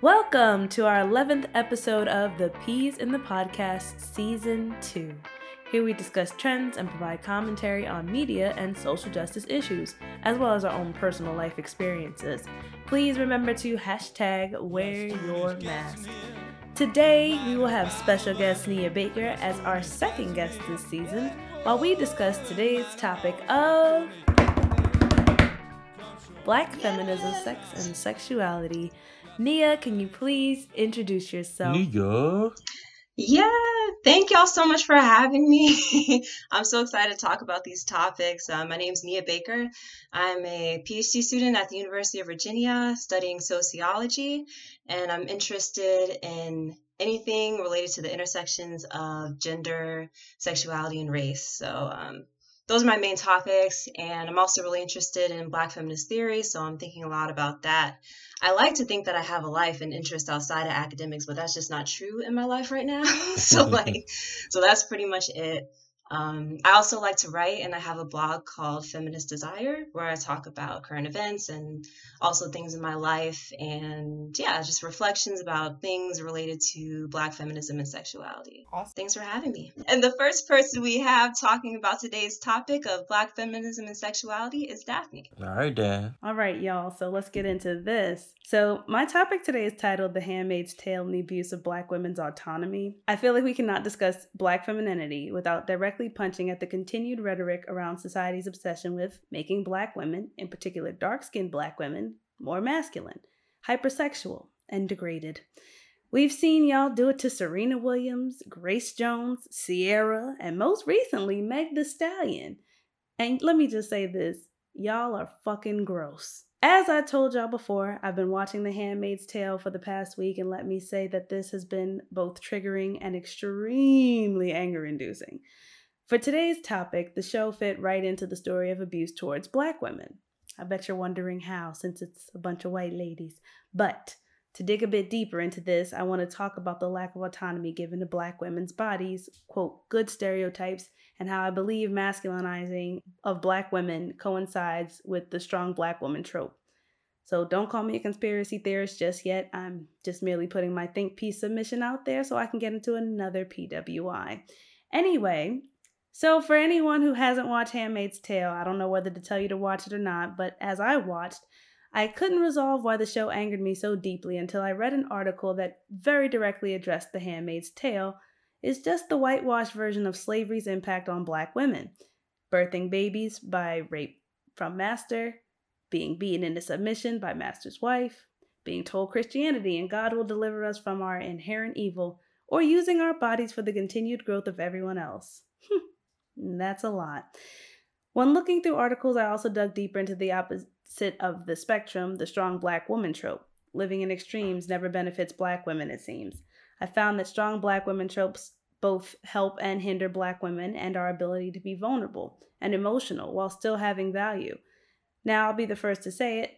Welcome to our 11th episode of the Peas in the Podcast Season 2. Here we discuss trends and provide commentary on media and social justice issues, as well as our own personal life experiences. Please remember to hashtag wear your mask. Today, we will have special guest Nia Baker as our second guest this season, while we discuss today's topic of Black feminism, sex, and sexuality. Nia, can you please introduce yourself? Nia. Yeah, thank y'all so much for having me. I'm so excited to talk about these topics. Uh, my name is Nia Baker. I'm a PhD student at the University of Virginia studying sociology, and I'm interested in anything related to the intersections of gender, sexuality, and race. So, um, those are my main topics. And I'm also really interested in Black feminist theory, so I'm thinking a lot about that. I like to think that I have a life and interest outside of academics, but that's just not true in my life right now. so, like, so that's pretty much it. Um, I also like to write, and I have a blog called Feminist Desire where I talk about current events and also things in my life, and yeah, just reflections about things related to Black feminism and sexuality. Awesome. Thanks for having me. And the first person we have talking about today's topic of Black feminism and sexuality is Daphnee. All right, Dan. All right, y'all. So let's get into this. So, my topic today is titled The Handmaid's Tale and the Abuse of Black Women's Autonomy. I feel like we cannot discuss Black femininity without directly punching at the continued rhetoric around society's obsession with making Black women, in particular dark skinned Black women, more masculine, hypersexual, and degraded. We've seen y'all do it to Serena Williams, Grace Jones, Ciara, and most recently, Meg Thee Stallion. And let me just say this y'all are fucking gross. As I told y'all before, I've been watching The Handmaid's Tale for the past week, and let me say that this has been both triggering and extremely anger inducing. For today's topic, the show fit right into the story of abuse towards black women. I bet you're wondering how, since it's a bunch of white ladies. But to dig a bit deeper into this, I want to talk about the lack of autonomy given to black women's bodies, quote, good stereotypes, and how I believe masculinizing of black women coincides with the strong black woman trope. So don't call me a conspiracy theorist just yet. I'm just merely putting my think piece submission out there so I can get into another PWI. Anyway, so for anyone who hasn't watched Handmaid's Tale, I don't know whether to tell you to watch it or not, but as I watched, I couldn't resolve why the show angered me so deeply until I read an article that very directly addressed The Handmaid's Tale It's just the whitewashed version of slavery's impact on black women. Birthing babies by rape from master, being beaten into submission by master's wife, being told Christianity and God will deliver us from our inherent evil, or using our bodies for the continued growth of everyone else. That's a lot. When looking through articles, I also dug deeper into the opposite of the spectrum, the strong black woman trope. Living in extremes never benefits black women, it seems. I found that strong black women tropes both help and hinder black women and our ability to be vulnerable and emotional while still having value. Now, I'll be the first to say it.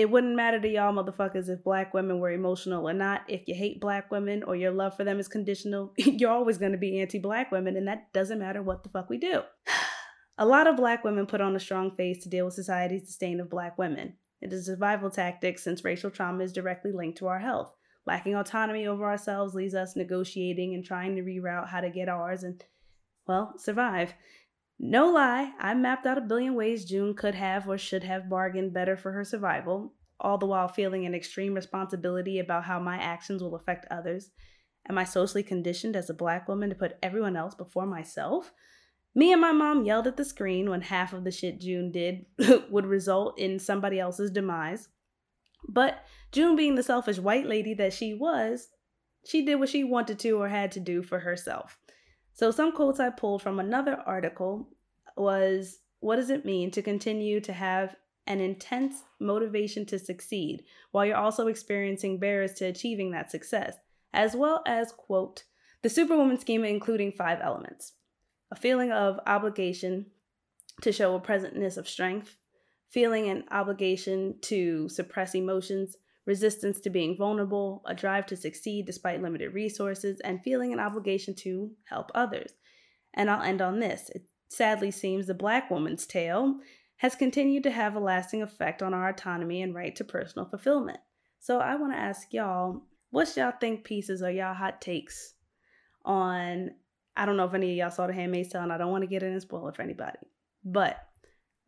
It wouldn't matter to y'all motherfuckers if black women were emotional or not. If you hate black women or your love for them is conditional, you're always going to be anti black women, and that doesn't matter what the fuck we do. A lot of black women put on a strong face to deal with society's disdain of black women. It is a survival tactic since racial trauma is directly linked to our health. Lacking autonomy over ourselves leaves us negotiating and trying to reroute how to get ours and, well, survive. No lie, I mapped out a billion ways June could have or should have bargained better for her survival, all the while feeling an extreme responsibility about how my actions will affect others. Am I socially conditioned as a black woman to put everyone else before myself? Me and my mom yelled at the screen when half of the shit June did would result in somebody else's demise. But June, being the selfish white lady that she was, she did what she wanted to or had to do for herself. So, some quotes I pulled from another article was What does it mean to continue to have an intense motivation to succeed while you're also experiencing barriers to achieving that success? As well as, quote, the Superwoman schema including five elements a feeling of obligation to show a presentness of strength, feeling an obligation to suppress emotions, resistance to being vulnerable, a drive to succeed despite limited resources, and feeling an obligation to help others. And I'll end on this. It sadly seems the black woman's tale has continued to have a lasting effect on our autonomy and right to personal fulfillment. So I want to ask y'all, what's y'all think pieces or y'all hot takes on? I don't know if any of y'all saw The Handmaid's Tale, and I don't want to get in and spoil it for anybody. But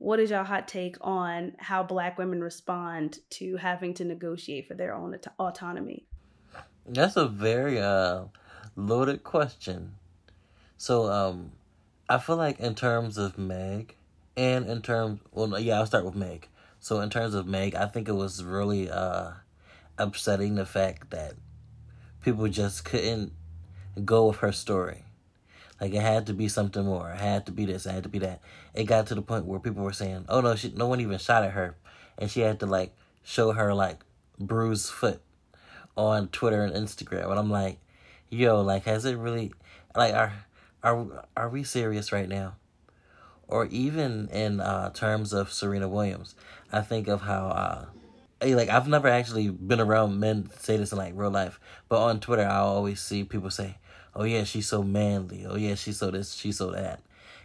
what is your hot take on how Black women respond to having to negotiate for their own aut- autonomy? That's a very uh, loaded question. So, um, I feel like in terms of Meg, and in terms, well, yeah, I'll start with Meg. So, in terms of Meg, I think it was really uh, upsetting the fact that people just couldn't go with her story. Like it had to be something more. It had to be this. It had to be that. It got to the point where people were saying, "Oh no, she, no one even shot at her," and she had to like show her like bruised foot on Twitter and Instagram. And I'm like, "Yo, like, has it really? Like, are are are we serious right now?" Or even in uh, terms of Serena Williams, I think of how. Uh, like I've never actually been around men say this in like real life, but on Twitter I always see people say, oh yeah, she's so manly. Oh yeah, she's so this, she's so that.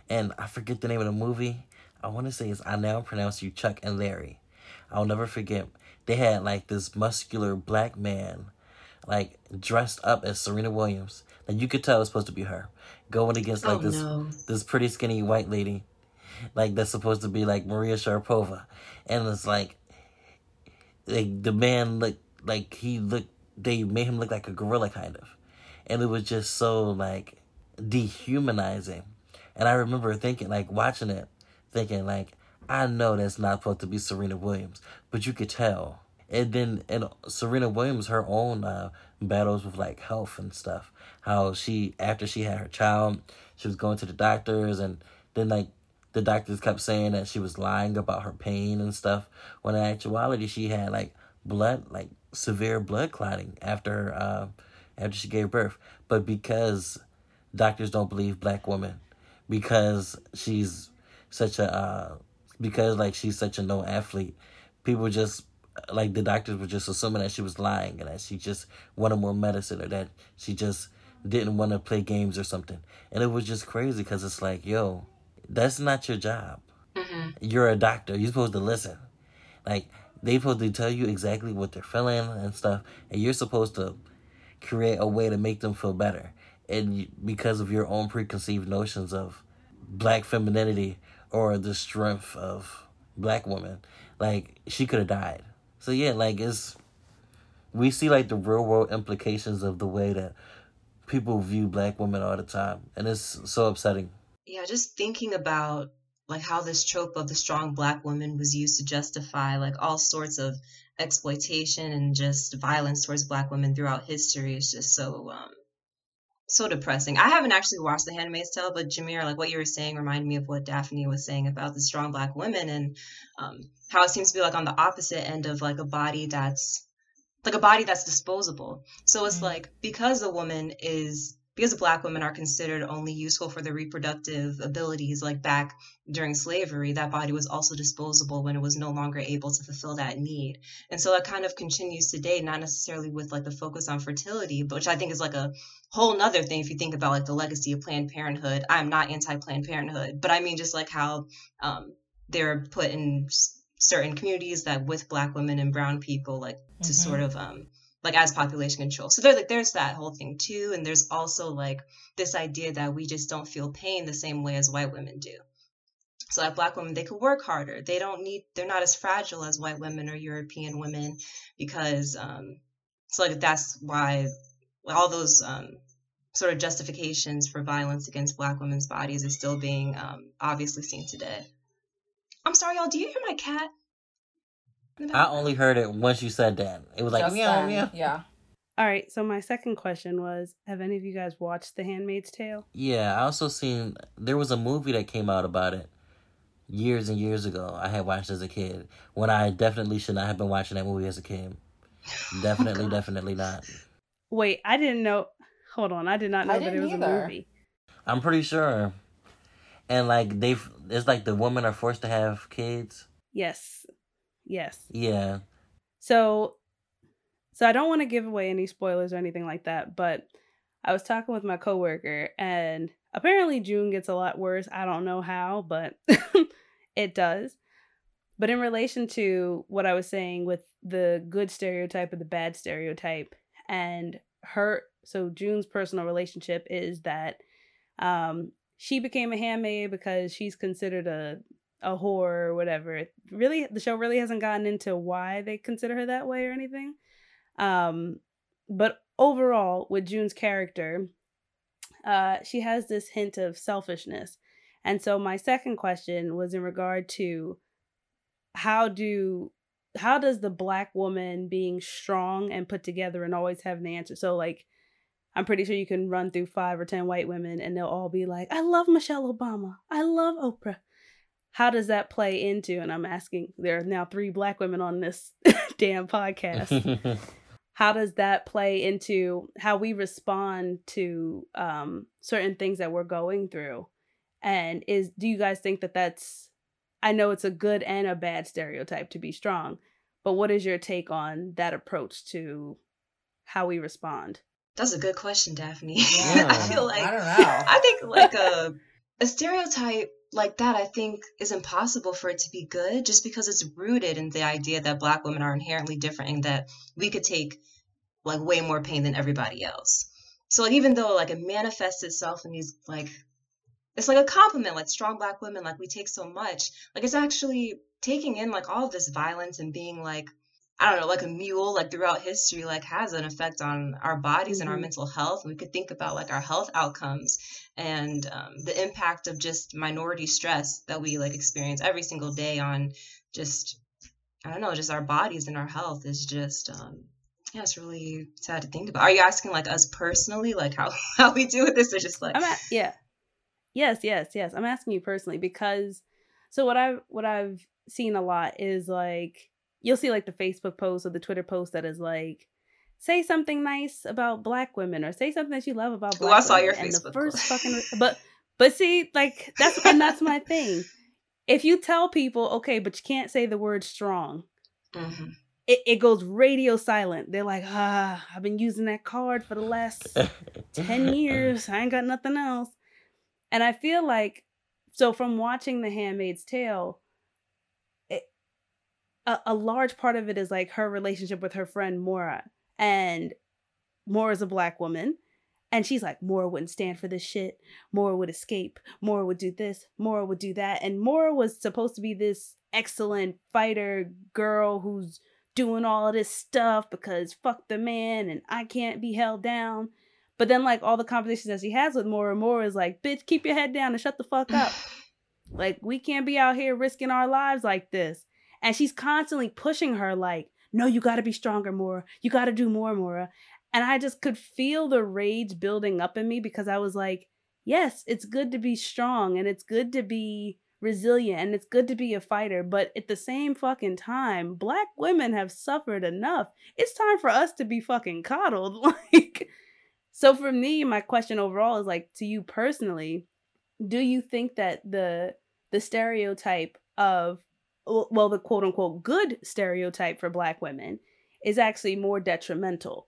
And I forget the name of the movie. I want to say it's I Now Pronounce You Chuck and Larry. I'll never forget. They had like this muscular black man, like dressed up as Serena Williams. And you could tell it was supposed to be her. Going against like oh, this no. this pretty skinny white lady. Like that's supposed to be like Maria Sharapova. And it's like like the man looked like he looked they made him look like a gorilla kind of and it was just so like dehumanizing. And I remember thinking, like watching it, thinking like, I know that's not supposed to be Serena Williams, but you could tell. And then and Serena Williams, her own uh, battles with like health and stuff. How she after she had her child, she was going to the doctors, and then like the doctors kept saying that she was lying about her pain and stuff. When in actuality, she had like blood, like severe blood clotting after uh, after she gave birth, but because doctors don't believe black women, because she's such a uh, because like she's such a no athlete, people just like the doctors were just assuming that she was lying and that she just wanted more medicine or that she just didn't want to play games or something. And it was just crazy because it's like, yo, that's not your job. Mm-hmm. You're a doctor. You're supposed to listen. Like they supposed to tell you exactly what they're feeling and stuff, and you're supposed to create a way to make them feel better. And because of your own preconceived notions of black femininity or the strength of black women, like she could have died. So yeah, like it's we see like the real world implications of the way that people view black women all the time, and it's so upsetting. Yeah, just thinking about like how this trope of the strong black woman was used to justify like all sorts of exploitation and just violence towards black women throughout history is just so um so depressing. I haven't actually watched The Handmaid's Tale, but Jameer, like what you were saying, reminded me of what Daphnee was saying about the strong black women and um, how it seems to be like on the opposite end of like a body that's like a body that's disposable. So it's mm-hmm. like because a woman is because black women are considered only useful for their reproductive abilities like back during slavery that body was also disposable when it was no longer able to fulfill that need and so that kind of continues today not necessarily with like the focus on fertility but which i think is like a whole nother thing if you think about like the legacy of planned parenthood i'm not anti-planned parenthood but i mean just like how um, they're put in certain communities that with black women and brown people like to mm-hmm. sort of um, like as population control. So there's like there's that whole thing too, and there's also like this idea that we just don't feel pain the same way as white women do. So like black women, they could work harder. They don't need. They're not as fragile as white women or European women because um, so like that's why all those um, sort of justifications for violence against black women's bodies is still being um, obviously seen today. I'm sorry, y'all. Do you hear my cat? I only heard it once you said that. It was like Just meow then. meow. Yeah. All right. So my second question was: Have any of you guys watched The Handmaid's Tale? Yeah, I also seen there was a movie that came out about it years and years ago. I had watched as a kid when I definitely should not have been watching that movie as a kid. Definitely, oh definitely not. Wait, I didn't know. Hold on, I did not know that it was either. a movie. I'm pretty sure. And like they've, it's like the women are forced to have kids. Yes, Yes. Yeah. So so I don't want to give away any spoilers or anything like that, but I was talking with my coworker and apparently June gets a lot worse. I don't know how, but it does. but in relation to what I was saying with the good stereotype and the bad stereotype, and her, so June's personal relationship is that um, she became a handmaid because she's considered a a whore or whatever. Really, the show really hasn't gotten into why they consider her that way or anything. Um, but overall, with June's character, uh, she has this hint of selfishness. And so my second question was in regard to how do how does the black woman being strong and put together and always having the answer so like i'm pretty sure you can run through five or ten white women and they'll all be like i love michelle obama i love oprah how does that play into and i'm asking there are now three black women on this damn podcast how does that play into how we respond to um, certain things that we're going through and is do you guys think that that's I know it's a good and a bad stereotype to be strong, but what is your take on that approach to how we respond? That's a good question, Daphnee. Yeah. I feel like I don't know. I think like a a stereotype like that I think is impossible for it to be good just because it's rooted in the idea that black women are inherently different and that we could take like way more pain than everybody else. So like even though like it manifests itself in these like it's like a compliment like strong black women like we take so much like it's actually taking in like all of this violence and being like i don't know like a mule like throughout history like has an effect on our bodies and our Mhm. mental health we could think about like our health outcomes and um, the impact of just minority stress that we like experience every single day on just i don't know just our bodies and our health is just um yeah it's really sad to think about are you asking like us personally like how how we do with this or just like I'm at yeah. Yes, yes, yes. I'm asking you personally because so what I've what I've seen a lot is like you'll see like the Facebook post or the Twitter post that is like say something nice about black women or say something that you love about Ooh, black I saw women. your and the first post. fucking but but see like that's and that's my thing. If you tell people, okay, but you can't say the word strong, Mhm. it, it goes radio silent. They're like, ah, I've been using that card for the last 10 years. I ain't got nothing else. And I feel like, so from watching The Handmaid's Tale, a, a large part of it is like her relationship with her friend Moira. And Moira's a black woman. And she's like, Moira wouldn't stand for this shit. Moira would escape. Moira would do this. Moira would do that. And Moira was supposed to be this excellent fighter girl who's doing all of this stuff because fuck the man and I can't be held down. But then, like, all the conversations that she has with Moira, Moira is like, bitch, keep your head down and shut the fuck up. Like, we can't be out here risking our lives like this. And she's constantly pushing her, like, no, you gotta be stronger, Moira. You gotta do more, Moira. And I just could feel the rage building up in me because I was like, yes, it's good to be strong and it's good to be resilient and it's good to be a fighter. But at the same fucking time, black women have suffered enough. It's time for us to be fucking coddled. Like, so for me, my question overall is like, to you personally, do you think that the the stereotype of well the quote unquote good stereotype for black women is actually more detrimental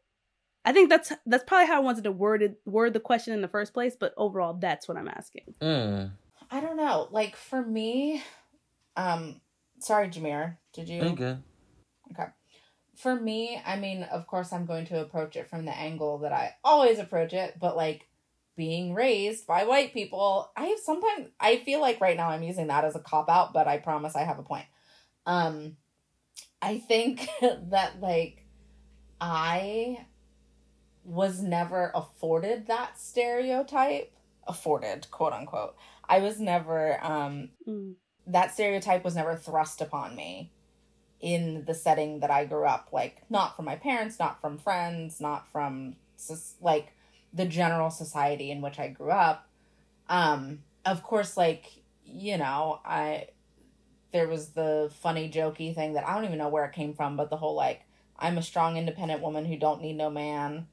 i think that's that's probably how i wanted to word it, word the question in the first place but overall that's what i'm asking Mm. I don't know. Like for me, um, sorry, Jameer. Did you? Ain't good. Okay. For me, I mean, of course, I'm going to approach it from the angle that I always approach it, but like being raised by white people, I have sometimes, I feel like right now I'm using that as a cop out, but I promise I have a point. Um, I think that like I was never afforded that stereotype, afforded, quote unquote. I was never, um, Mm. that stereotype was never thrust upon me in the setting that I grew up. Like, not from my parents, not from friends, not from like the general society in which I grew up. Um, of course, like you know, I there was the funny, jokey thing that I don't even know where it came from, but the whole like I'm a strong, independent woman who don't need no man,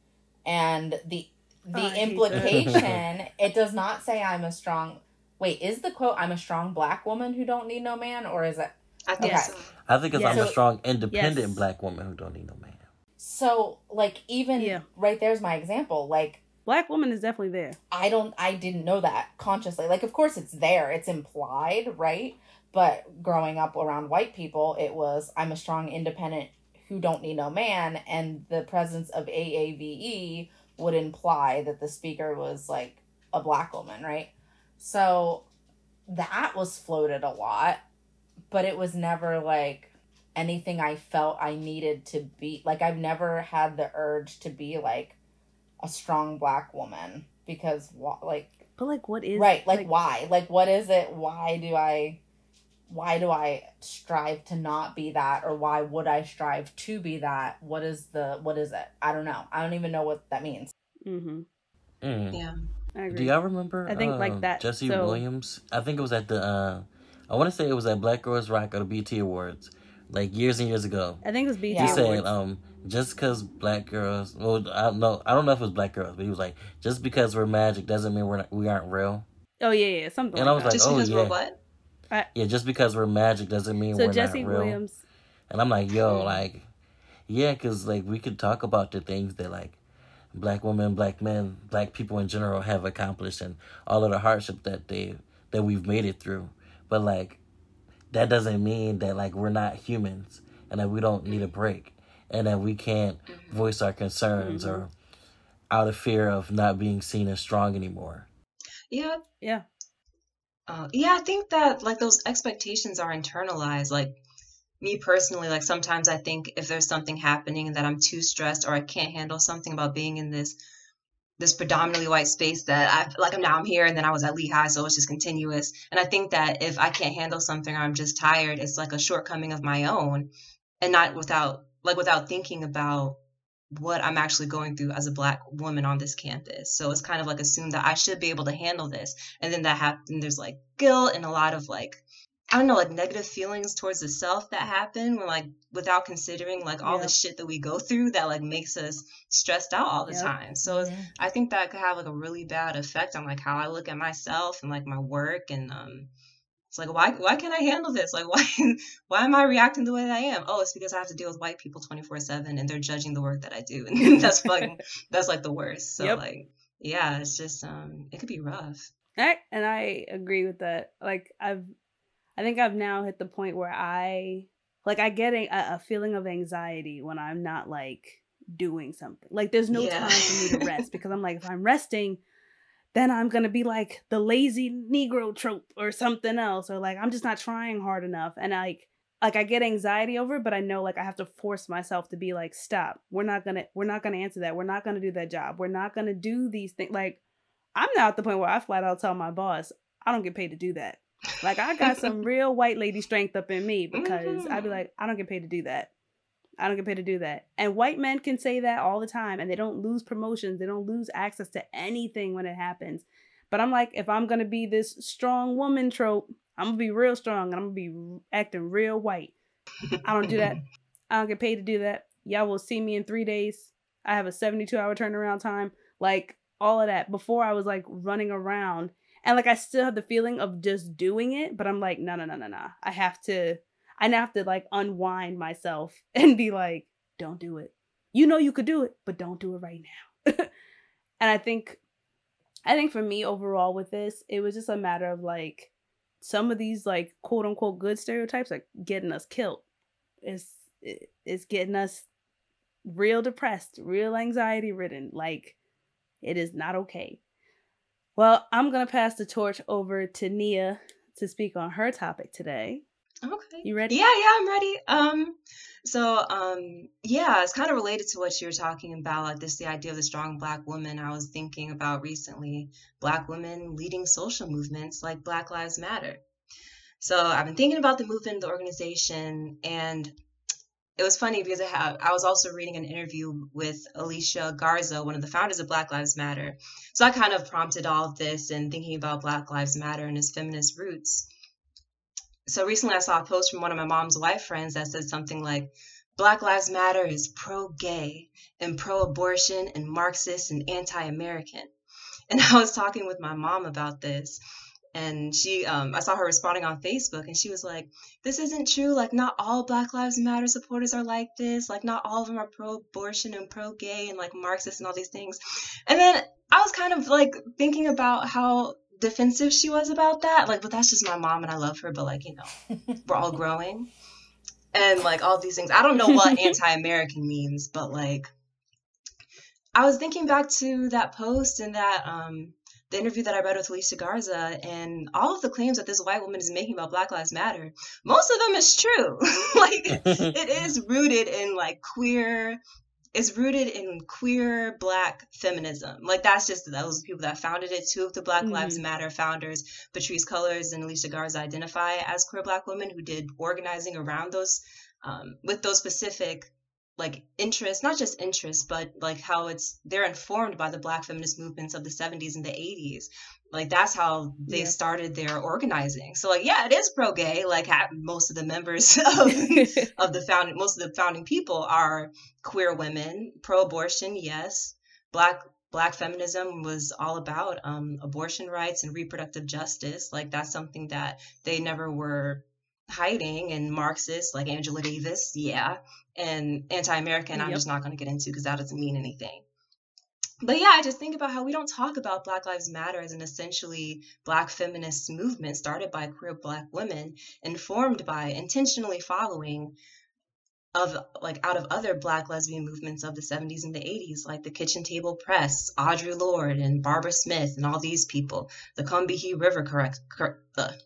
and the the Oh, I hate that. implication it does not say I'm a strong. Wait, is the quote "I'm a strong black woman who don't need no man" or is it? I think Okay. so. I think it's Yeah. I'm a strong, independent Yes. black woman who don't need no man. So like even Yeah. right there's my example. Like black woman is definitely there I don't I didn't know that consciously. Like of course it's there, it's implied, right? But growing up around white people, it was I'm a strong, independent who don't need no man, and the presence of AAVE would imply that the speaker was like a black woman, right? So that was floated a lot, but it was never like anything I felt I needed to be. Like, I've never had the urge to be like a strong black woman because, like, but like, what is right? Like, like, why? Like, what is it? Why do I? Why do I strive to not be that, or why would I strive to be that? What is the? What is it? I don't know. I don't even know what that means. Mm-hmm. Mm. Yeah. Do y'all remember? I think uh, like that. Jesse so... Williams. I think it was at the. uh I want to say it was at Black Girls Rock or the BET Awards, like years and years ago. I think it was BET he Awards. said, um, just because black girls, well, I don't know, I don't know if it was black girls, but he was like, just because we're magic doesn't mean we're not, we aren't real. Oh yeah, yeah, something. And like I was that. like, Just oh because yeah, we're what? I, yeah, just because we're magic doesn't mean so we're Jesse not real. Williams. And I'm like, yo, Mm. like, yeah, because like we could talk about the things that like black women, black men, black people in general have accomplished and all of the hardship that they that we've made it through. But like that doesn't mean that like we're not humans and that we don't need a break and that we can't voice our concerns Mhm. or out of fear of not being seen as strong anymore. Yeah. Yeah. Uh, yeah, I think that like those expectations are internalized. Like me personally, like sometimes I think if there's something happening and that I'm too stressed or I can't handle something about being in this this predominantly white space that I like I'm now I'm here and then I was at Lehigh, so it's just continuous. And I think that if I can't handle something or I'm just tired, it's like a shortcoming of my own and not without like without thinking about what I'm actually going through as a black woman on this campus. So it's kind of like assumed that I should be able to handle this. And then that happened there's like guilt and a lot of like I don't know, like negative feelings towards the self that happen when like without considering like all Yeah. the shit that we go through that like makes us stressed out all the Yep. time. So I think that could have like a really bad effect on like how I look at myself and like my work and um it's like why why can't I handle this? Like why why am I reacting the way that I am? Oh, it's because I have to deal with white people 24/7 and they're judging the work that I do. And that's fucking that's like the worst. So Yep. like yeah, it's just um it could be rough. I, and I agree with that. Like I've, I think I've now hit the point where I, like, I get a, a feeling of anxiety when I'm not like doing something. Like there's no Yeah. time for me to rest because I'm like, if I'm resting, then I'm gonna be like the lazy Negro trope or something else, or like I'm just not trying hard enough. And like, like I get anxiety over it, but I know like I have to force myself to be like, stop. We're not gonna, we're not gonna answer that. We're not gonna do that job. We're not gonna do these things. Like I'm now at the point where I flat out tell my boss, I don't get paid to do that. Like I got some real white lady strength up in me because I'd be Mhm. like, I don't get paid to do that. I don't get paid to do that. And white men can say that all the time and they don't lose promotions. They don't lose access to anything when it happens. But I'm like, if I'm gonna be this strong woman trope, I'm gonna be real strong and I'm gonna be acting real white. I don't do that. I don't get paid to do that. Y'all will see me in three days. I have a 72 hour turnaround time. Like all of that. Before I was like running around and like I still have the feeling of just doing it, but I'm like, no, no, no, no, no. I have to, I have to like unwind myself and be like, don't do it. You know you could do it, but don't do it right now. and I think, I think for me overall with this, it was just a matter of like some of these like quote unquote good stereotypes are getting us killed. It's it's getting us real depressed, real anxiety ridden. Like it is not okay. Well, I'm gonna pass the torch over to Nia to speak on her topic today. Okay. You ready? Yeah, yeah, I'm ready. Um, so, um, yeah, it's kind of related to what you were talking about, like this, the idea of the strong Black woman. I was thinking about recently Black women leading social movements like Black Lives Matter. So I've been thinking about the movement, the organization, and it was funny because I, have, I was also reading an interview with Alicia Garza, one of the founders of Black Lives Matter. So I kind of prompted all of this and thinking about Black Lives Matter and its feminist roots so recently I saw a post from one of my mom's white friends that said something like, Black Lives Matter is pro gay and pro abortion and Marxist and anti American. And I was talking with my mom about this. And she, um, I saw her responding on Facebook, and she was like, "This isn't true. Like, not all Black Lives Matter supporters are like this. Like, not all of them are pro-abortion and pro-gay and like Marxist and all these things." And then I was kind of like thinking about how defensive she was about that. Like, but that's just my mom and I love her, but like, you know, we're all growing. And like all these things. I don't know what anti American means, but like I was thinking back to that post and that um the interview that I read with Alicia Garza and all of the claims that this white woman is making about Black Lives Matter, most of them is true. like it is rooted in like queer it's rooted in queer black feminism. Like that's just those people that founded it. Two of the Black mm-hmm. Lives Matter founders, Patrisse Cullors and Alicia Garza, identify as queer black women who did organizing around those um, with those specific like interest, not just interest, but like how it's they're informed by the black feminist movements of the 70s and the 80s. Like that's how they yeah. started their organizing. So like yeah, it is pro gay. Like most of the members of of the founding most of the founding people are queer women. Pro abortion, yes. Black black feminism was all about um, abortion rights and reproductive justice. Like that's something that they never were hiding and Marxist like Angela Davis, yeah, and anti-American. Yep. I'm just not going to get into because that doesn't mean anything. But yeah, I just think about how we don't talk about Black Lives Matter as an essentially Black feminist movement started by queer Black women, informed by intentionally following of like out of other black lesbian movements of the 70s and the 80s like the kitchen table press audre lorde and barbara smith and all these people the combahee river correct cor- the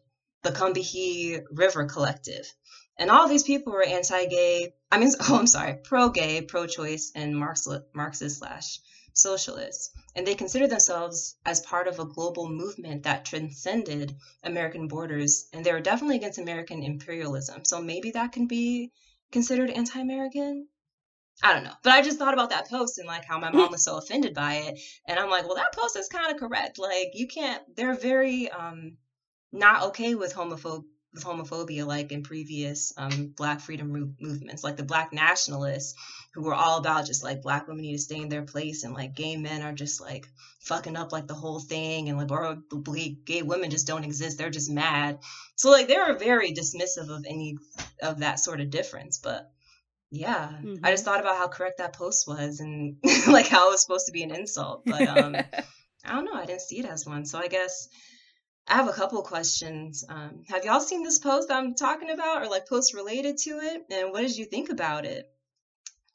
the Combahee River Collective. And all these people were anti-gay, I mean, oh, I'm sorry, pro-gay, pro-choice, and Marxist slash socialists. And they considered themselves as part of a global movement that transcended American borders. And they were definitely against American imperialism. So maybe that can be considered anti-American. I don't know. But I just thought about that post and like how my mom was so offended by it. And I'm like, well, that post is kind of correct. Like you can't, they're very, um, not okay with homophobe with homophobia like in previous um, black freedom movements. Like the black nationalists who were all about just like black women need to stay in their place and like gay men are just like fucking up like the whole thing and like or gay women just don't exist. They're just mad. So like they were very dismissive of any of that sort of difference but yeah. Mm-hmm. i just thought about how correct that post was and like how it was supposed to be an insult but um i don't know. I didn't see it as one. So i guess I have a couple questions. Um, have y'all seen this post I'm talking about, or like posts related to it? And what did you think about it?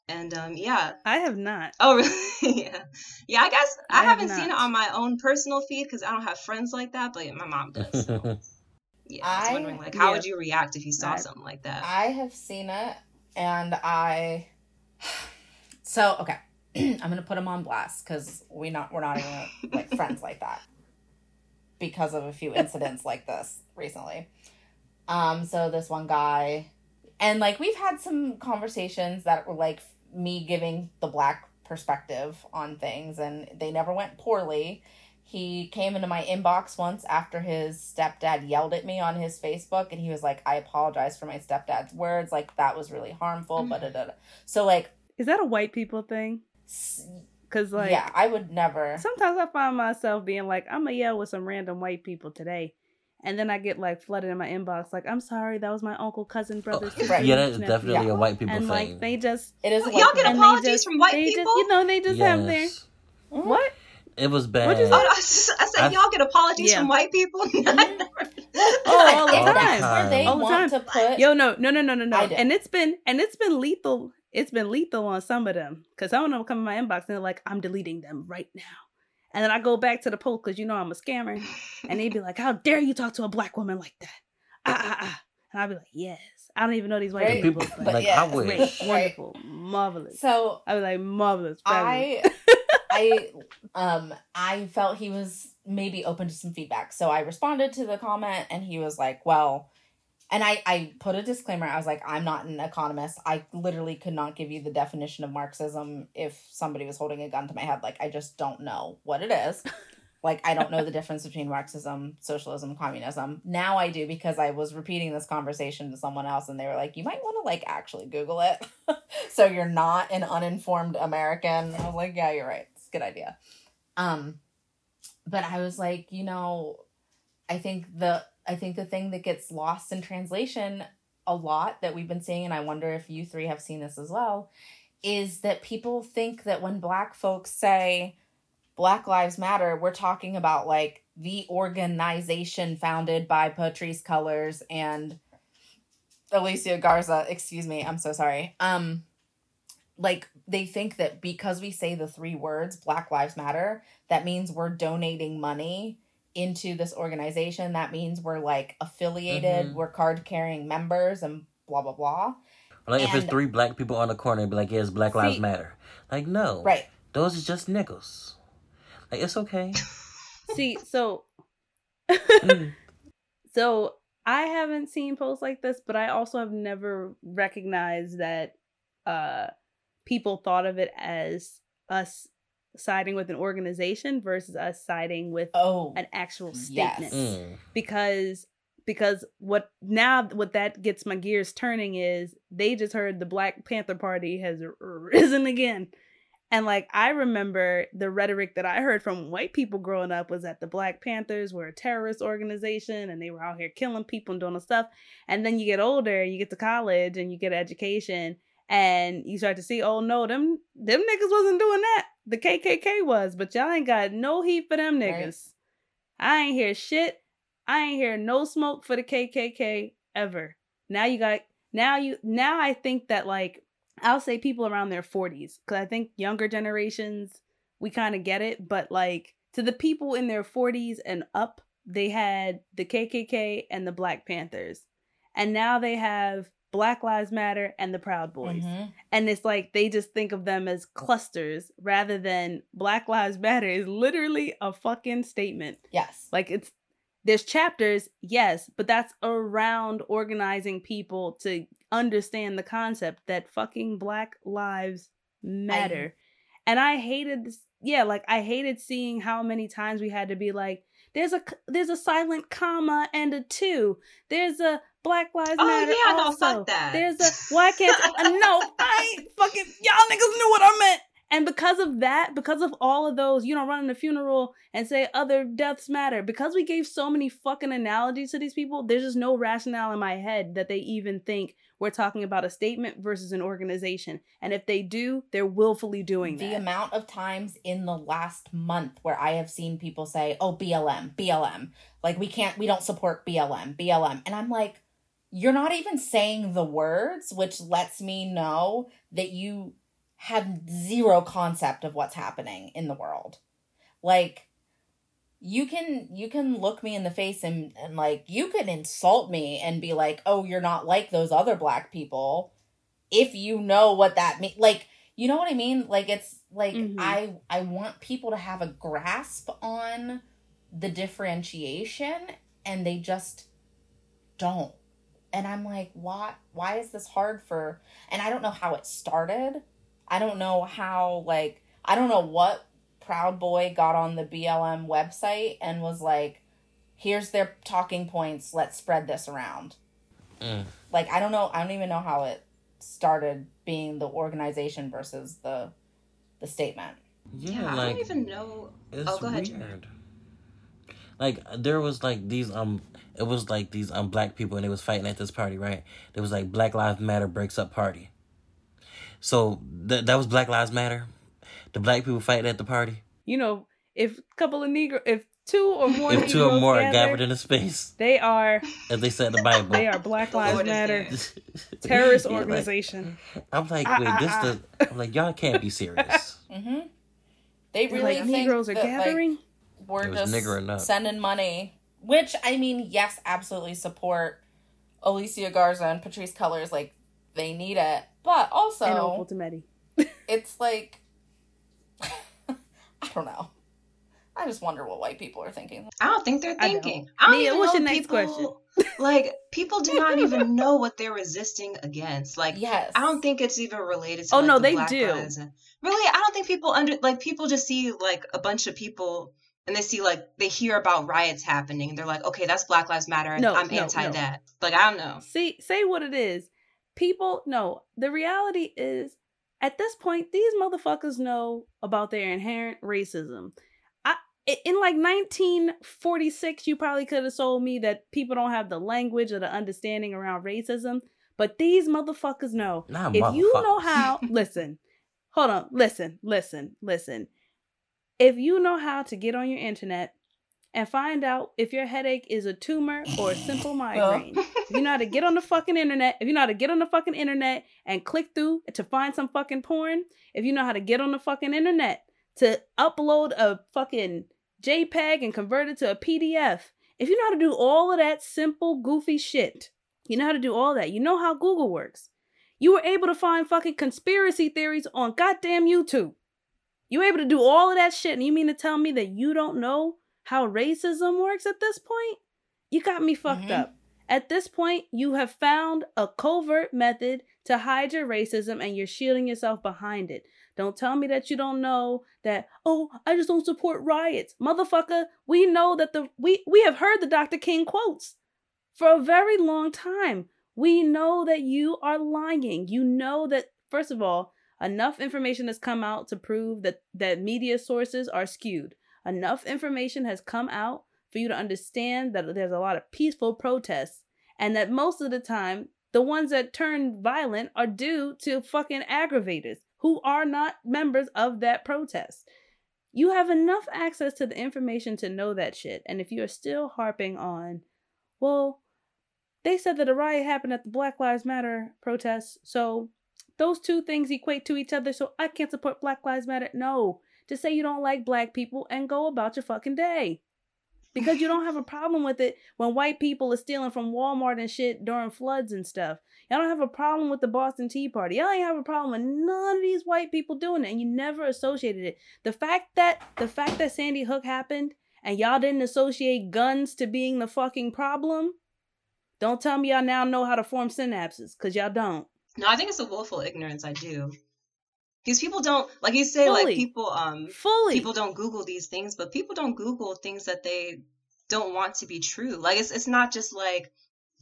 And um, yeah, I have not. Oh, really? yeah, yeah. I guess I, I haven't have seen it on my own personal feed because I don't have friends like that. But yeah, my mom does. So. yeah, I was wondering like, how yeah. would you react if you saw I, something like that? I have seen it, and I. So okay, I'm gonna put him on blast because we not we're not even like friends like that because of a few incidents like this recently. Um, so this one guy, and like we've had some conversations that were like me giving the black perspective on things, and they never went poorly. He came into my inbox once after his stepdad yelled at me on his Facebook, and he was like, "I apologize for my stepdad's words. Like that was really harmful." But mm. so like, is that a white people thing? Cause like yeah, I would never. Sometimes I find myself being like, I'm gonna yell with some random white people today, and then I get like flooded in my inbox like, I'm sorry, that was my uncle, cousin, brother. Oh, right. Yeah, that's definitely yeah. a white people and, thing. like they just it is. Y'all get apologies just, from white people. Just, you know, they just yes. have their mm-hmm. what? It was bad. Oh, I, said, I, y'all get apologies yeah. from white people. oh, all the time. Where they all the time. to put. Yo, no, no, no, no, no, no. And it's been and it's been lethal it's been lethal on some of them because some of them come in my inbox and they're like, I'm deleting them right now. And then I go back to the post because you know I'm a scammer. and they'd be like, How dare you talk to a black woman like that? Ah, ah, ah. And I'd be like, Yes. I don't even know these white right. people. But, but like, yeah, I wish. Great, wonderful, right. marvelous. So I was like, marvelous. Fabulous. I, I, um, I felt he was maybe open to some feedback. So I responded to the comment, and he was like, "Well, and I, I put a disclaimer. I was like, I'm not an economist. I literally could not give you the definition of Marxism if somebody was holding a gun to my head. Like, I just don't know what it is. like, I don't know the difference between Marxism, socialism, communism. Now I do because I was repeating this conversation to someone else and they were like, you might want to, like, actually Google it. so you're not an uninformed American. I was like, yeah, you're right. It's a good idea. Um, but I was like, you know, I think the I think the thing that gets lost in translation a lot that we've been seeing, and I wonder if you three have seen this as well, is that people think that when black folks say Black Lives Matter, we're talking about like the organization founded by Patrisse Cullors and Alicia Garza, excuse me, I'm so sorry. Um like they think that because we say the three words Black Lives Matter, that means we're donating money into this organization. That means we're like affiliated, Mhm. we're card carrying members and blah blah blah. Like if it's three black people on the corner, it'd be like, yeah, it's Black Lives See- Matter. Like no, Right. Those are just nickels. Like it's okay. See, so Mm. so I haven't seen posts like this, but I also have never recognized that uh people thought of it as us siding with an organization versus us siding with Oh. an actual Yes. statement. Mm. because because what now what that gets my gears turning is they just heard the Black Panther Party has risen again. And like I remember the rhetoric that I heard from white people growing up was that the Black Panthers were a terrorist organization and they were out here killing people and doing all stuff. And then you get older, you get to college and you get an education and you start to see, oh no, them them niggas wasn't doing that. The KKK was, but y'all ain't got no heat for them Right. I ain't hear shit. I ain't hear no smoke for the KKK ever. Now you got now you now I think that like I'll say people around their 40s cuz I think younger generations we kind of get it, but like to the people in their 40s and up, they had the KKK and the Black Panthers. And now they have Black Lives Matter and the Proud Boys. Mhm. and it's like they just think of them as clusters rather than black lives matter is literally a fucking statement. Yes. like it's there's chapters yes but that's around organizing people to understand the concept that fucking black lives matter. And i hated this yeah like i hated seeing how many times we had to be like there's a there's a silent comma and a two. There's a black lives Oh, matter yeah, no, also. fuck that. there's a why can't uh, no i ain't fucking y'all niggas knew what i meant and because of that, because of all of those, you know, running a funeral and say other deaths matter, because we gave so many fucking analogies to these people, there's just no rationale in my head that they even think we're talking about a statement versus an organization. And if they do, they're willfully doing the that. amount of times in the last month where I have seen people say, "Oh, BLM, BLM," like we can't, we don't support BLM, BLM, and I'm like, you're not even saying the words, which lets me know that you have zero concept of what's happening in the world. Like, you can you can look me in the face and and like you can insult me and be like, "Oh, you're not like those other black people." If you know what that means, like you know what I mean? Like it's like Mhm. I I want people to have a grasp on the differentiation and they just don't. And I'm like, why why is this hard for and I don't know how it started. I don't know how like I don't know what Proud Boy got on the BLM website and was like, here's their talking points, let's spread this around. Mm. Like I don't know I don't even know how it started being the organization versus the the statement. Yeah, Yeah, I don't even know. it's Oh, go ahead, weird. Jared. Like there was like these um, it was like these um black people and they was fighting at this party, right? There was like Black Lives Matter breaks up party. So that that was Black Lives Matter. The black people fighting at the party. you know, if a couple of Negro, if two or more if two or Negroes more are gather, gathered in a space, they are as they said in the Bible. they are Black Lives Matter here. terrorist Yeah, like, organization. I'm like, wait, ah, this ah. the I'm like, y'all can't be serious. Mm-hmm. They really like think Negroes are that, like, gathering. we're just nigger enough. sending money. Which I mean, yes, absolutely support Alicia Garza and Patrisse Cullors. Like they need it, but also Opal Tometi. it's like I don't know. I just wonder what white people are thinking. I don't think they're I don't. thinking. I don't Nia, even what's know your next people, like people do not even know what they're resisting against. Like Yes, I don't think it's even related to. Oh, like, no, the they Black do. Lives and- really, I don't think people under like people just see like a bunch of people and they see like they hear about riots happening and they're like, okay, that's Black Lives Matter. and No, I'm no, anti no. that. Like I don't know. See, say what it is. People, no, the reality is at this point, these motherfuckers know about their inherent racism. I i- in like 1946, you probably could have told me that people don't have the language or the understanding around racism, but these motherfuckers know. Nah, if you know how, listen, hold on, listen, listen, listen. If you know how to get on your internet and find out if your headache is a tumor or a simple migraine. if you know how to get on the fucking internet, if you know how to get on the fucking internet and click through to find some fucking porn, if you know how to get on the fucking internet to upload a fucking JPEG and convert it to a PDF, if you know how to do all of that simple, goofy shit, you know how to do all that. You know how Google works. You were able to find fucking conspiracy theories on goddamn YouTube. You able to do all of that shit, and you mean to tell me that you don't know how racism works at this point? You got me fucked mm-hmm. up. At this point, you have found a covert method to hide your racism and you're shielding yourself behind it. Don't tell me that you don't know that, oh, I just don't support riots. Motherfucker, we know that the we we have heard the Dr. King quotes for a very long time. We know that you are lying. You know that, first of all, enough information has come out to prove that, that media sources are skewed. Enough information has come out for you to understand that there's a lot of peaceful protests and that most of the time, the ones that turn violent are due to fucking aggravators who are not members of that protest. You have enough access to the information to know that shit. And if you're still harping on, well, they said that a riot happened at the Black Lives Matter protests. So those two things equate to each other. So I can't support Black Lives Matter. No. Just say you don't like black people and go about your fucking day. Because you don't have a problem with it when white people are stealing from Walmart and shit during floods and stuff. Y'all don't have a problem with the Boston Tea Party. Y'all ain't have a problem with none of these white people doing it, and you never associated it. The fact that the fact that Sandy Hook happened and y'all didn't associate guns to being the fucking problem don't tell me y'all now know how to form synapses, because y'all don't. No, I think it's a willful ignorance. I do. Because people don't, like you say, Fully. like people, um, Fully. people don't Google these things, but people don't Google things that they don't want to be true. Like it's it's not just like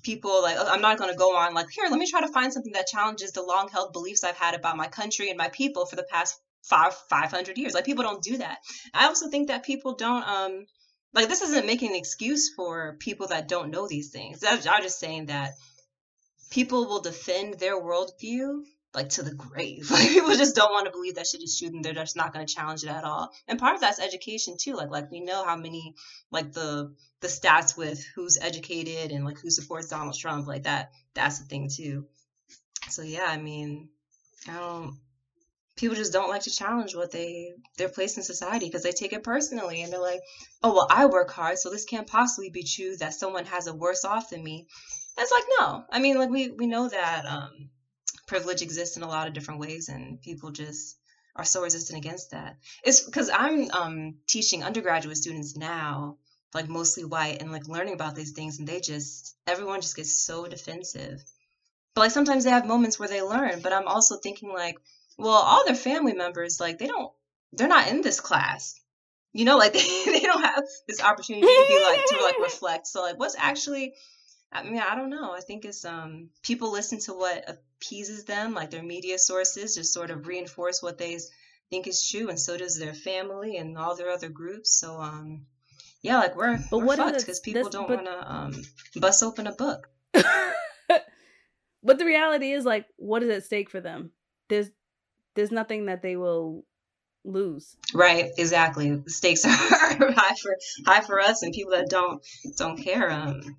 people like I'm not going to go on like here. Let me try to find something that challenges the long held beliefs I've had about my country and my people for the past five five hundred years. Like people don't do that. I also think that people don't um like this isn't making an excuse for people that don't know these things. I'm just saying that people will defend their worldview like to the grave. Like people just don't want to believe that shit is true and they're just not going to challenge it at all. And part of that's education too. Like like we know how many like the the stats with who's educated and like who supports Donald Trump like that. That's the thing too. So yeah, I mean, I don't people just don't like to challenge what they their place in society because they take it personally and they're like oh well i work hard so this can't possibly be true that someone has it worse off than me it's like no. I mean like we we know that um, privilege exists in a lot of different ways and people just are so resistant against that. It's because i'm um, teaching undergraduate students now like mostly white and like learning about these things and they just everyone just gets so defensive. But like sometimes they have moments where they learn but i'm also thinking like well all their family members like they don't they're not in this class. You know like they, they don't have this opportunity to be like to like reflect. So like what's actually i mean i don't know. I think it's um people listen to what appeases them like their media sources just sort of reinforce what they think is true and so does their family and all their other groups. So um yeah like we're but we're what fucked because people don't but... want to um bust open a book. But the reality is like what is at stake for them? There's there's nothing that they will lose. Right, exactly. The stakes are high for high for us and people that don't don't care. Um,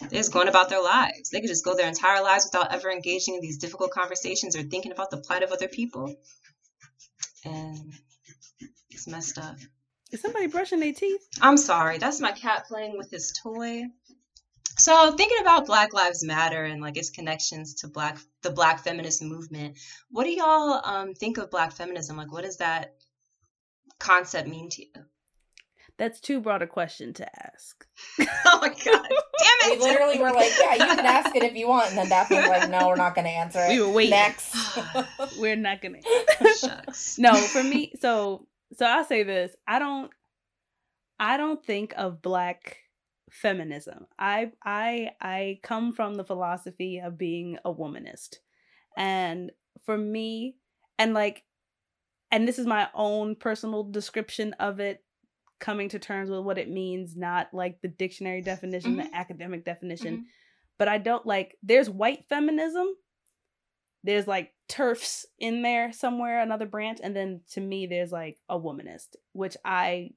they're just going about their lives. They could just go their entire lives without ever engaging in these difficult conversations or thinking about the plight of other people. And it's messed up. Is somebody brushing their teeth? I'm sorry. That's my cat playing with his toy. So thinking about Black Lives Matter and like its connections to black the black feminist movement, what do y'all um, think of black feminism? Like what does that concept mean to you? That's too broad a question to ask. oh my god. Damn it. We literally were like, yeah, you can ask it if you want. And then Daphnee was like, no, we're not gonna answer it. We were waiting. Next. we're not gonna oh, Shucks. No, for me, so so I'll say this. I don't I don't think of black feminism. I I I come from the philosophy of being a womanist. And for me and like and this is my own personal description of it coming to terms with what it means not like the dictionary definition mm-hmm. the academic definition mm-hmm. but i don't like there's white feminism there's like TERFs in there somewhere another branch and then to me there's like a womanist which i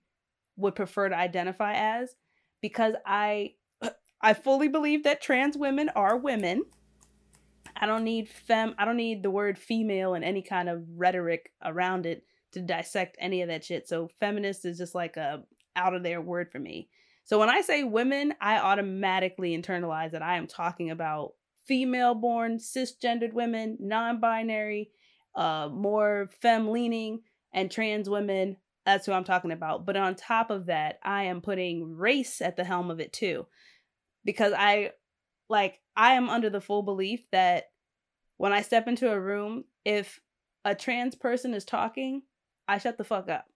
would prefer to identify as because I I fully believe that trans women are women. I don't need fem I don't need the word female and any kind of rhetoric around it to dissect any of that shit. So feminist is just like a out of their word for me. So when I say women, I automatically internalize that I am talking about female born, cisgendered women, non binary, uh, more fem leaning, and trans women. That's who I'm talking about. But on top of that, I am putting race at the helm of it too. Because I, like, I am under the full belief that when I step into a room, if a trans person is talking, I shut the fuck up.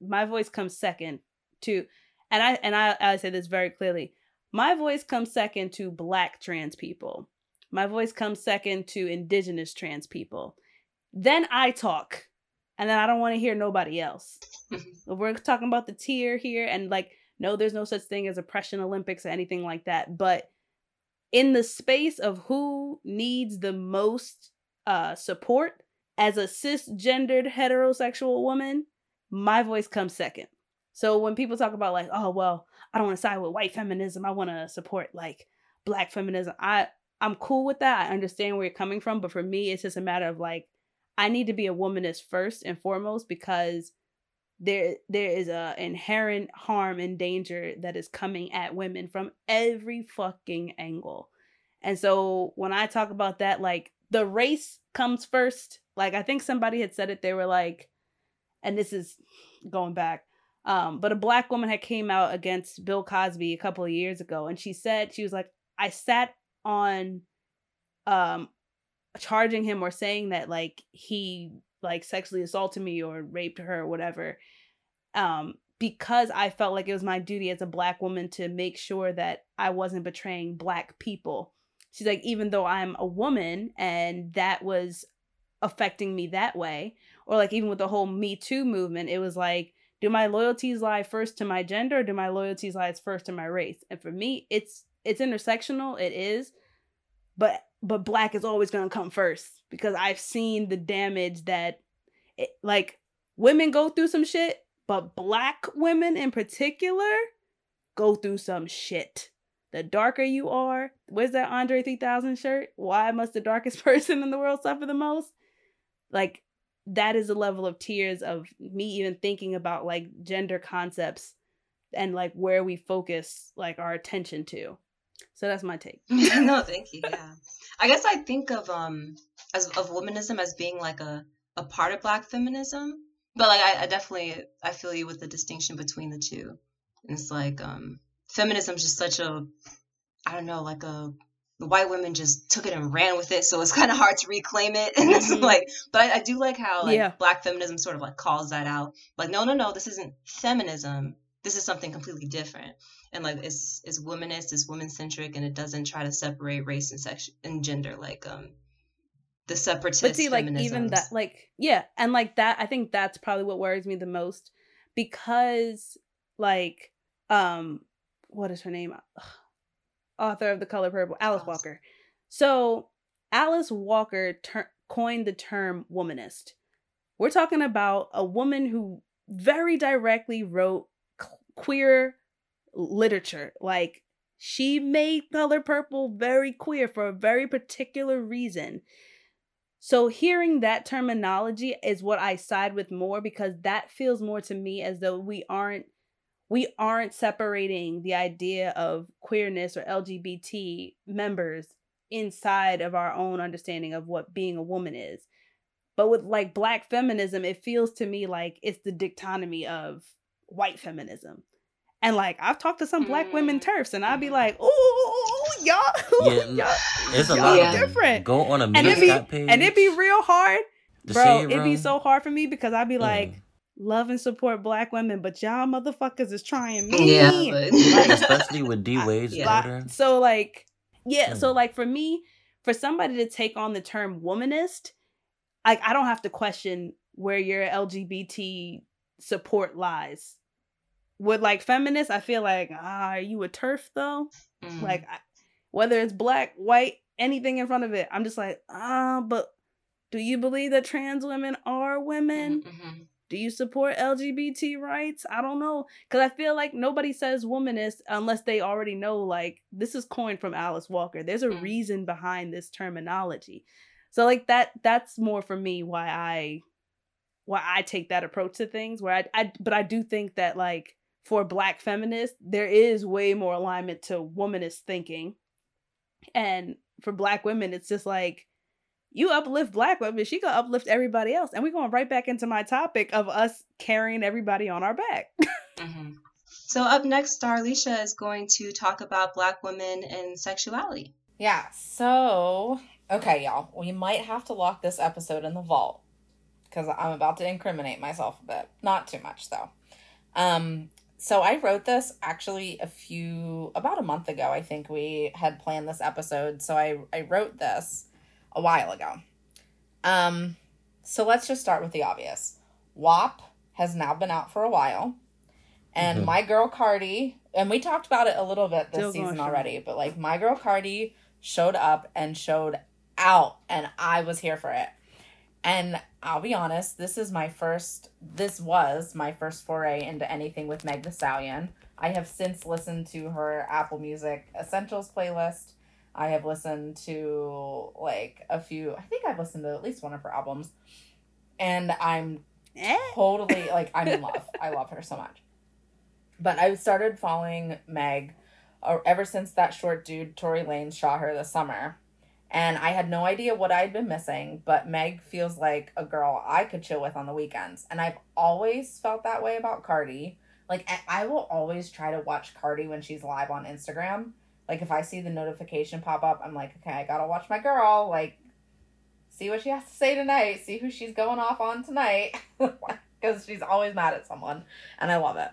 My voice comes second to, and I and I, I say this very clearly. My voice comes second to black trans people. My voice comes second to indigenous trans people. Then I talk. And then I don't want to hear nobody else. We're talking about the tier here and like no there's no such thing as oppression olympics or anything like that, but in the space of who needs the most uh support as a cisgendered heterosexual woman, my voice comes second. So when people talk about like, oh well, I don't want to side with white feminism, I want to support like black feminism. I I'm cool with that. I understand where you're coming from, but for me, it's just a matter of like, I need to be a womanist first and foremost because there there is a inherent harm and danger that is coming at women from every fucking angle. And so when I talk about that, like the race comes first. Like I think somebody had said it. They were like, and this is going back. Um, but a black woman had came out against Bill Cosby a couple of years ago, and she said she was like, I sat on um charging him or saying that like he like sexually assaulted me or raped her or whatever um because I felt like it was my duty as a black woman to make sure that I wasn't betraying black people. She's like even though I'm a woman and that was affecting me that way or like even with the whole me too movement it was like do my loyalties lie first to my gender or do my loyalties lie first to my race and for me it's it's intersectional it is but but black is always going to come first because i've seen the damage that it, like women go through some shit but black women in particular go through some shit the darker you are where's that andre 3000 shirt why must the darkest person in the world suffer the most like that is a level of tears of me even thinking about like gender concepts and like where we focus like our attention to so that's my take. no, thank you. Yeah. I guess I think of um as of womanism as being like a a part of black feminism. But like I, I definitely I feel you with the distinction between the two. And it's like um feminism is just such a I don't know, like a the white women just took it and ran with it, so it's kind of hard to reclaim it. And it's mm-hmm. like, but I, I, do like how like yeah. black feminism sort of like calls that out. Like, no, no, no, this isn't feminism. This is something completely different and like it's it's womanist, it's woman centric, and it doesn't try to separate race and sex and gender like um the separatist. But see, like even that, like yeah, and like that, I think that's probably what worries me the most because like um what is her name? Ugh. Author of The Color Purple, Alice awesome. Walker. So Alice Walker ter- coined the term womanist. We're talking about a woman who very directly wrote queer literature. Like she made Color Purple very queer for a very particular reason. So hearing that terminology is what I side with more because that feels more to me as though we aren't we aren't separating the idea of queerness or LGBT members inside of our own understanding of what being a woman is. But with like black feminism, it feels to me like it's the dichotomy of white feminism. And like I've talked to some black women TERFs, and I'd be like, "Ooh, y'all, yeah, y'all, it's a lot different." Go on a and it be page, and it'd be real hard, bro. It'd be so hard for me because I'd be like, mm. "Love and support black women, but y'all motherfuckers is trying me." Yeah, but... like, especially with D Wade's yeah. daughter. So like, yeah, mm. so like for me, for somebody to take on the term womanist, like I don't have to question where your LGBT support lies with like feminists, I feel like, ah, are you a TERF though? Mm. Like, I, whether it's black, white, anything in front of it, I'm just like, ah, but do you believe that trans women are women? Mm-hmm. Do you support LGBT rights? I don't know. Because I feel like nobody says womanist unless they already know, like, this is coined from Alice Walker. There's a Mm. reason behind this terminology. So, like, that that's more for me why I why I take that approach to things where I, I but I do think that like for black feminists there is way more alignment to womanist thinking and for black women it's just like you uplift black women she gonna uplift everybody else and we're going right back into my topic of us carrying everybody on our back hmm So up next, Darlisha is going to talk about Black women and sexuality. Yeah, so okay, y'all. We might have to lock this episode in the vault because I'm about to incriminate myself a bit. Not too much though. Um, so I wrote this actually a few about a month ago. I think we had planned this episode, so I I wrote this a while ago. Um, so let's just start with the obvious. WAP has now been out for a while, and Mhm. my girl Cardi, and we talked about it a little bit this Still season strong. already, but like my girl Cardi showed up and showed out, and I was here for it. And I'll be honest, this is my first, this was my first foray into anything with Meg Thee Stallion. I have since listened to her Apple Music Essentials playlist. I have listened to like a few, I think I've listened to at least one of her albums. And I'm Eh? totally like I'm in love. I love her so much. But I started following Meg uh, ever since that short dude Tory Lanez shot her this summer. And I had no idea what I'd been missing, but Meg feels like a girl I could chill with on the weekends. And I've always felt that way about Cardi. Like I- I will always try to watch Cardi when she's live on Instagram. Like if I see the notification pop up, I'm like, okay, I gotta watch my girl. Like, see what she has to say tonight. See who she's going off on tonight. Because she's always mad at someone, and I love it.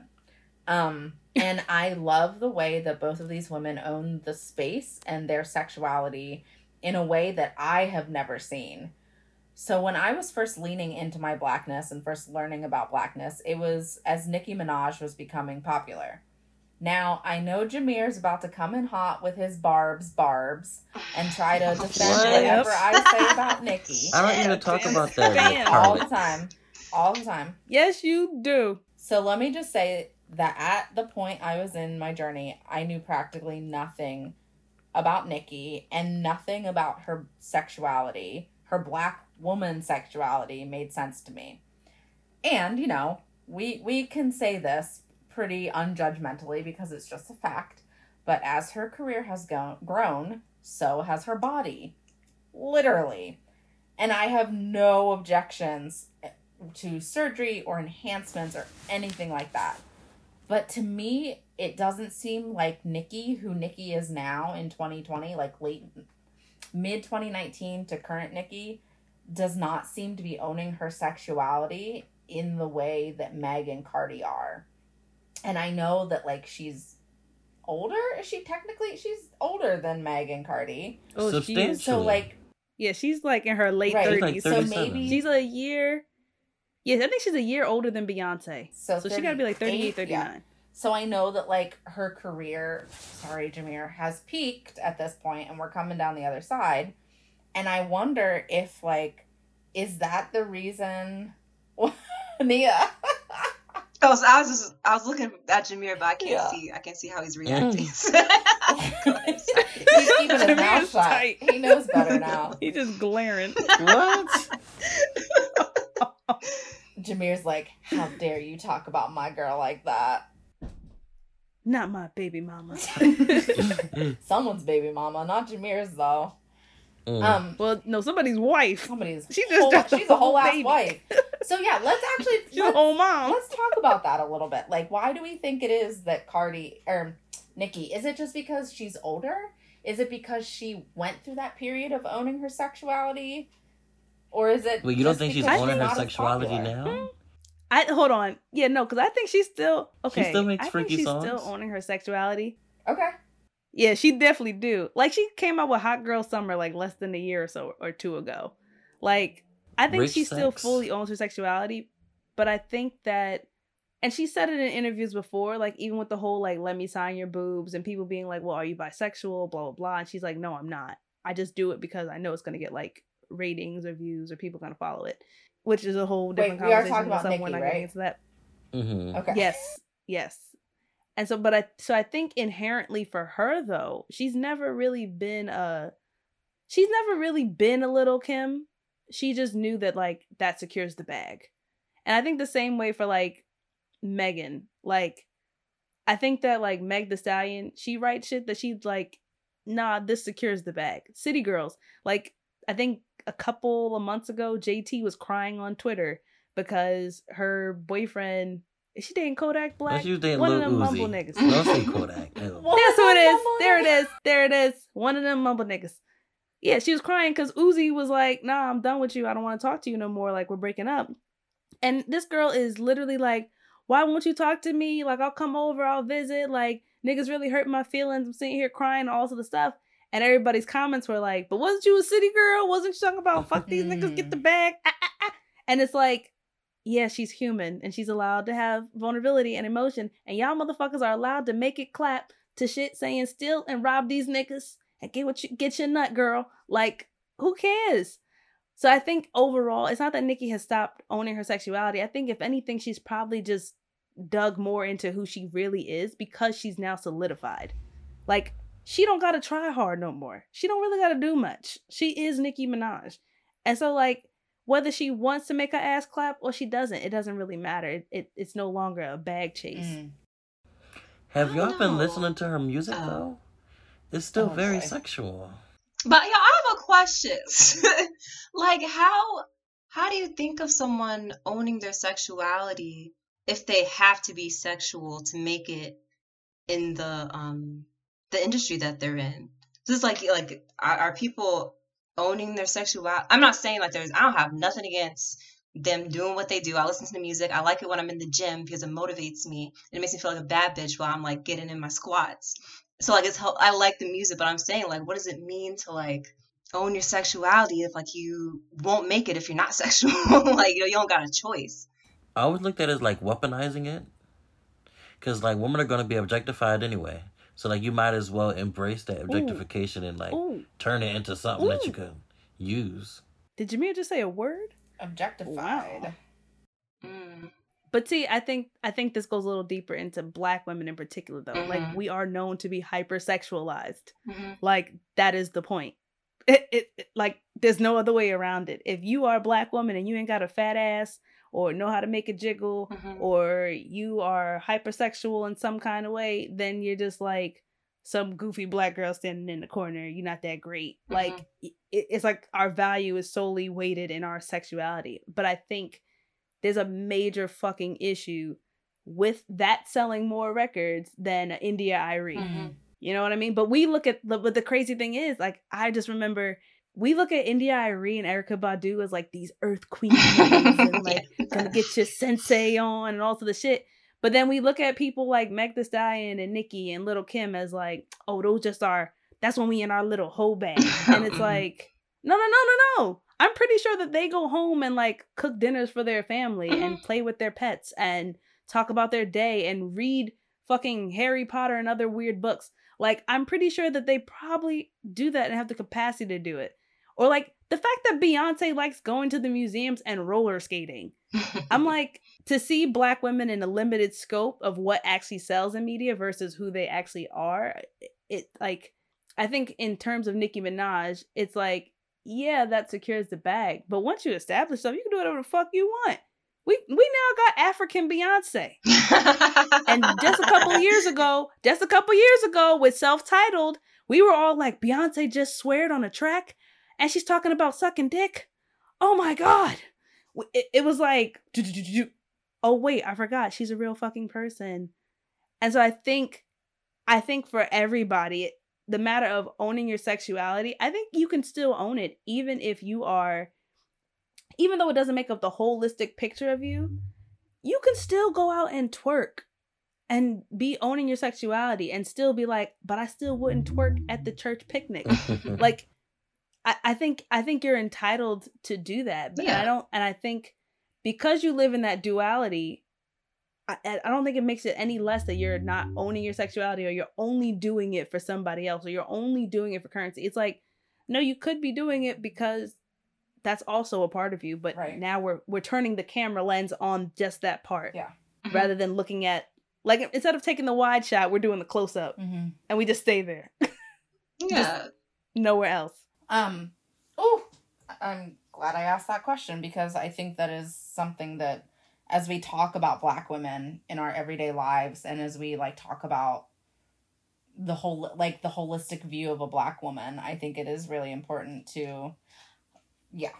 Um, and I love the way that both of these women own the space and their sexuality in a way that I have never seen. So when I was first leaning into my blackness and first learning about blackness, it was as Nicki Minaj was becoming popular. Now I know Jameer's about to come in hot with his barbs, barbs, and try to defend What? whatever I say about Nicki I don't even talk Bam. about that. Bam. all the time, all the time. yes you do So let me just say that at the point I was in my journey, I knew practically nothing about Nicki and nothing about her sexuality. Her black woman sexuality made sense to me. And, you know, we we can say this pretty unjudgmentally because it's just a fact, but as her career has go- grown, so has her body. Literally. And I have no objections to surgery or enhancements or anything like that. But to me, it doesn't seem like Nicki, who Nicki is now in 2020, like late mid 2019 to current Nicki, does not seem to be owning her sexuality in the way that Meg and Cardi are. And I know that like she's older. Is she technically she's older than Meg and Cardi? oh she So like yeah she's like in her late Right. 30s like so maybe she's a year yeah i think she's a year older than beyonce so, so she gotta be like 38 38, yeah. 39 So I know that like her career, sorry, Jameer, has peaked at this point and we're coming down the other side. And I wonder if like is that the reason Nia? I was, I was just, I was looking at Jameer, but I can't Yeah. see, I can't see how he's mm. reacting. He's keeping his mouth shut. tight. He knows better now. He just glaring. What? Jameer's like, How dare you talk about my girl like that? Not my baby mama. Someone's baby mama, not Jameer's though. Mm. Um well, no, somebody's wife. somebody's She just whole, she's a whole whole ass wife. So yeah, let's actually She's a let's- whole mom. Let's talk about that a little bit. Like, why do we think it is that Cardi or Nicki? Is it just because she's older? Is it because she went through that period of owning her sexuality? Or is it? Wait, you don't think she's owning her sexuality popular? now? I hold on. Yeah, no, because I think she's still okay. She still makes I think freaky she's songs? still owning her sexuality. Okay. Yeah, she definitely do. Like she came out with Hot Girl Summer like less than a year or so or two ago. Like I think Rich she still fully owns her sexuality, but I think that and she said it in interviews before, like even with the whole like let me sign your boobs and people being like, Well, are you bisexual? Blah blah blah. And she's like, No, I'm not. I just do it because I know it's gonna get like ratings or views or people gonna follow it. Which is a whole different Wait, we are conversation. talking about so Nicki, we're not right? getting into that. hmm Okay. Yes, yes. And so, but I so I think inherently for her though, she's never really been a, she's never really been a little Kim. She just knew that like that secures the bag, and I think the same way for like Megan. Like, I think that like Meg Thee Stallion, she writes shit that she's like, nah, this secures the bag. City Girls, like I think a couple of months ago, JT was crying on Twitter because her boyfriend is she dating Kodak Black? She was dating One Lil of them mumble Uzi. niggas. Don't say Kodak. Ew. That's who it is. There it niggas? is. There it is. One of them mumble niggas. Yeah, she was crying because Uzi was like, "Nah, I'm done with you. I don't want to talk to you no more. Like we're breaking up." And this girl is literally like, "Why won't you talk to me? Like I'll come over, I'll visit. Like niggas really hurt my feelings. I'm sitting here crying, all sort of stuff." And everybody's comments were like, "But wasn't you a city girl? Wasn't you talking about fuck these niggas, get the bag?" Ah, ah, ah. And it's like, yeah, she's human and she's allowed to have vulnerability and emotion. And y'all motherfuckers are allowed to make it clap to shit saying steal and rob these niggas and get what you get your nut, girl. Like, who cares? So I think overall, it's not that Nicki has stopped owning her sexuality. I think if anything, she's probably just dug more into who she really is because she's now solidified. Like, she don't gotta try hard no more. She don't really gotta do much. She is Nicki Minaj. And so like whether she wants to make her ass clap or she doesn't, it doesn't really matter. It, it it's no longer a bag chase. Mm. Have y'all don't been listening to her music Oh. though? It's still Oh, very boy. sexual. But yeah, I have a question. like how how do you think of someone owning their sexuality if they have to be sexual to make it in the um the industry that they're in? This is like like are, are people owning their sexuality? I'm not saying like there's I don't have nothing against them doing what they do. I listen to the music. I like it when I'm in the gym because it motivates me. It makes me feel like a bad bitch while I'm like getting in my squats. So like it's I like the music, but I'm saying like what does it mean to like own your sexuality if like you won't make it if you're not sexual? like you know you don't got a choice. I always looked at it as like weaponizing it. Cause like women are gonna be objectified anyway. So like you might as well embrace that objectification and like Ooh, turn it into something that you can use. did Jameer just say a word? Objectified. Mm. But see, I think I think this goes a little deeper into black women in particular though. Like Mhm. we are known to be hypersexualized. Mhm. Like that is the point. It, it, it- like there's no other way around it. If you are a black woman and you ain't got a fat ass or know how to make a jiggle Mhm. or you are hypersexual in some kind of way, then you're just like some goofy black girl standing in the corner. You're not that great. Like it, it's like our value is solely weighted in our sexuality. But I think there's a major fucking issue with that selling more records than India Arie. Mhm. You know what I mean? But we look at the but the crazy thing is, like, I just remember we look at India Arie and Erykah Badu as like these earth queens and like gonna get your sensei on and all of the shit. But then we look at people like Meg Thee Stallion and Nicki and Little Kim as like, oh, those just are that's when we in our little hoe bag. And it's like, no, no, no, no, no. I'm pretty sure that they go home and like cook dinners for their family and Mhm. play with their pets and talk about their day and read fucking Harry Potter and other weird books. Like, I'm pretty sure that they probably do that and have the capacity to do it. Or like the fact that Beyonce likes going to the museums and roller skating. I'm like, to see black women in a limited scope of what actually sells in media versus who they actually are, it like I think in terms of Nicki Minaj, it's like, yeah, that secures the bag. But once you establish stuff, you can do whatever the fuck you want. We we now got African Beyonce. And just a couple years ago, just a couple years ago with self-titled, we were all like, Beyonce just sweared on a track and she's talking about sucking dick. Oh my god. It, it was like, oh wait, I forgot. She's a real fucking person. And so I think, I think for everybody, the matter of owning your sexuality, I think you can still own it, even if you are, even though it doesn't make up the holistic picture of you, you can still go out and twerk and be owning your sexuality and still be like, but I still wouldn't twerk at the church picnic. like I, I think I think you're entitled to do that. But Yeah. I don't and I think because you live in that duality, I, I don't think it makes it any less that you're not owning your sexuality or you're only doing it for somebody else or you're only doing it for currency. It's like, no, you could be doing it because that's also a part of you, but Right. now we're we're turning the camera lens on just that part Yeah. Mhm. rather than looking at like instead of taking the wide shot, we're doing the close up Mm-hmm. and we just stay there. Yeah. Nowhere else. Um, oh, I'm glad I asked that question because I think that is something that, as we talk about Black women in our everyday lives, and as we like talk about the whole like the holistic view of a Black woman, I think it is really important to, yeah,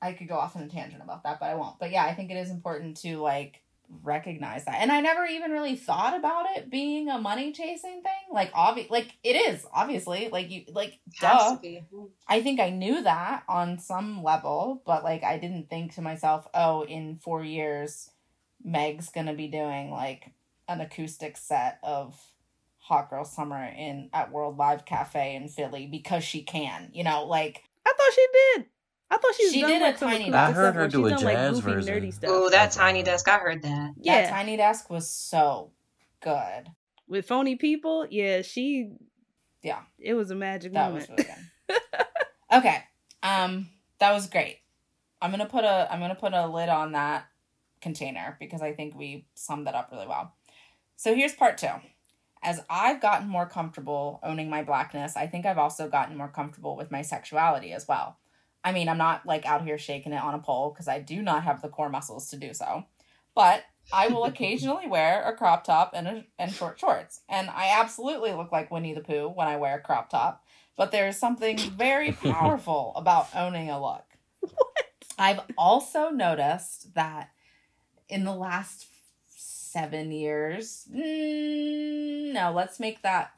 I could go off on a tangent about that, but I won't. But yeah, I think it is important to like recognize that and i never even really thought about it being a money chasing thing like obvi- like it is obviously like you like duh. I think I knew that on some level, but like I didn't think to myself, oh, in four years, Meg's gonna be doing like an acoustic set of Hot Girl Summer in at World Live Cafe in Philly because she can, you know, like I thought she did. I thought she's She done did like a some tiny acoustic desk. I heard her where do she's a done, like, jazz goofy, version. nerdy stuff. Oh, that That's tiny desk. I heard that. Yeah, that Yeah. Tiny Desk was so good. with phony people, yeah, she Yeah. it was a magic That moment. was really good. okay. Um that was great. I'm going to put a I'm going to put a lid on that container because I think we summed that up really well. So here's part 2. As I've gotten more comfortable owning my blackness, I think I've also gotten more comfortable with my sexuality as well. I mean, I'm not like out here shaking it on a pole because I do not have the core muscles to do so. But I will occasionally wear a crop top and a, and short shorts, and I absolutely look like Winnie the Pooh when I wear a crop top. But there's something very powerful about owning a look. I've also noticed that in the last seven years, mm, no, let's make that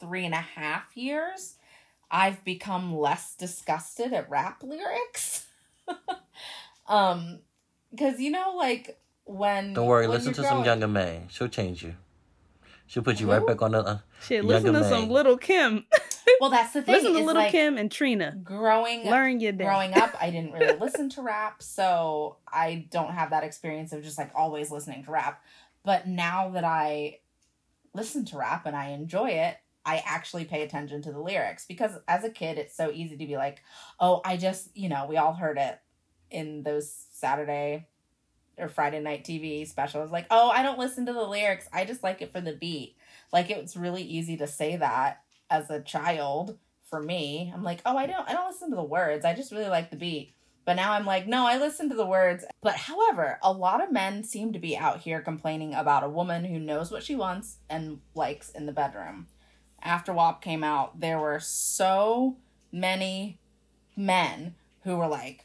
three and a half years, I've become less disgusted at rap lyrics. um, because you know, like when Don't worry, when listen to you're some Younger May. She'll change you. She'll put you right back on the. Uh, Shit, listen to some little Kim. Well, that's the thing. listen to little like, Kim and Trina. growing Learn your day. growing up i didn't really listen to rap so i don't have that experience of just like always listening to rap but now that i listen to rap and i enjoy it i actually pay attention to the lyrics because as a kid it's so easy to be like oh i just you know we all heard it in those saturday or friday night tv specials like oh i don't listen to the lyrics i just like it for the beat like it's really easy to say that as a child for me. I'm like, oh, I don't I don't listen to the words. I just really like the beat. But now I'm like, no, I listen to the words. But however, a lot of men seem to be out here complaining about a woman who knows what she wants and likes in the bedroom. After WAP came out, there were so many men who were like,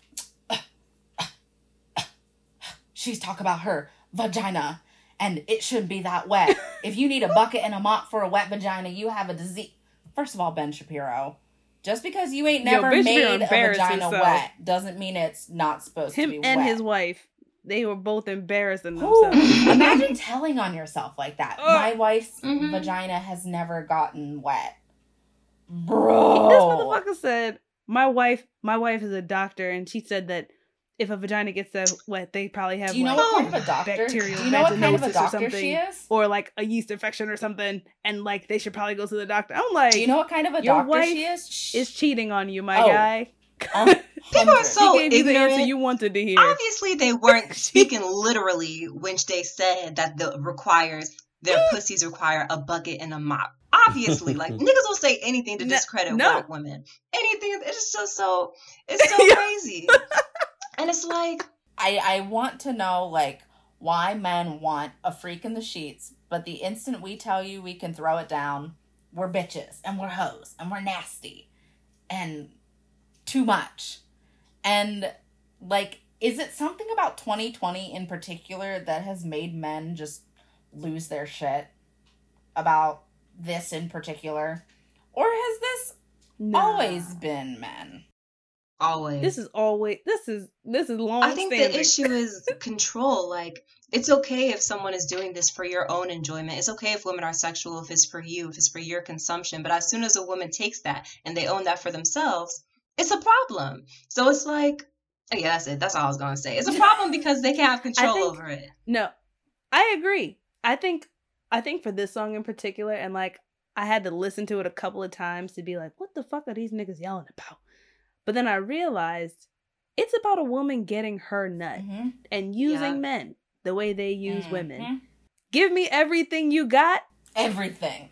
she's talking about her vagina and it shouldn't be that wet. if you need a bucket and a mop for a wet vagina, you have a disease. First of all, Ben Shapiro, just because you ain't never Shapiro made a vagina wet doesn't mean it's not supposed Him to be wet. and wet. his wife, they were both embarrassing Ooh, themselves. imagine telling on yourself like that. Ugh. My wife's Mhm. vagina has never gotten wet. Bro. This motherfucker said, "My wife, my wife is a doctor, and she said that if a vagina gets that wet, they probably have Do you know what kind of a doctor? Do you know what kind of a vaginosis or doctor something, she is? or like a yeast infection or something, and like they should probably go to the doctor." I'm like, Do you know what kind of a doctor wife she is? Sh- is cheating on you, my Oh. guy. a People are so he gave you the answer ignorant. you wanted to hear. Obviously, they weren't speaking literally when they said that the requires their pussies require a bucket and a mop. Obviously, like niggas will say anything to discredit no. black women. Anything. It's just so. It's so crazy. And it's like, I I want to know like why men want a freak in the sheets, but the instant we tell you we can throw it down, we're bitches and we're hoes and we're nasty and too much. And like is it something about 2020 in particular that has made men just lose their shit about this in particular? Or has this Nah. always been men? always. This is always this is this is long I think standing. the issue is control. Like, it's okay if someone is doing this for your own enjoyment. It's okay if women are sexual, if it's for you, if it's for your consumption. But as soon as a woman takes that and they own that for themselves, it's a problem. So it's like, oh, yeah, that's it. That's all I was going to say. It's a problem because they can't have control think- over it. No, I agree. I think I think for this song in particular, and like I had to listen to it a couple of times to be like, what the fuck are these niggas yelling about? But then I realized it's about a woman getting her nut Mhm. and using Yeah. men the way they use women. Mhm. Give me everything you got. Everything.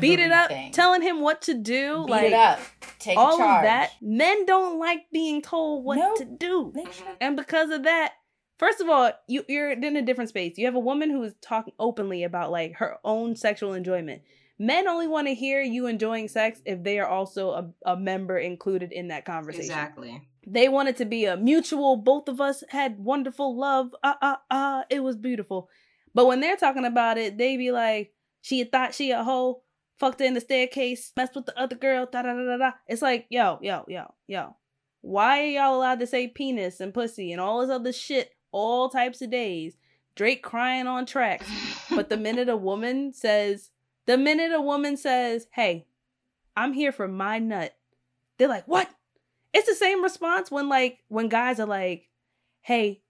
Beat it up, telling him what to do. Beat like it up. Take all charge. of that. Men don't like being told what Nope. to do. And because of that, first of all, you, you're in a different space. You have a woman who is talking openly about like her own sexual enjoyment. Men only want to hear you enjoying sex if they are also a, a member included in that conversation. Exactly. They want it to be a mutual, both of us had wonderful love. Ah, ah, ah, it was beautiful. But when they're talking about it, they be like, she thought she a hoe, fucked her in the staircase, messed with the other girl, da da da da da. It's like, yo, yo, yo, yo. Why are y'all allowed to say penis and pussy and all this other shit all types of days? Drake crying on tracks. But the minute a woman says, the minute a woman says, hey, I'm here for my nut, they're like, what? It's the same response when like when guys are like, hey,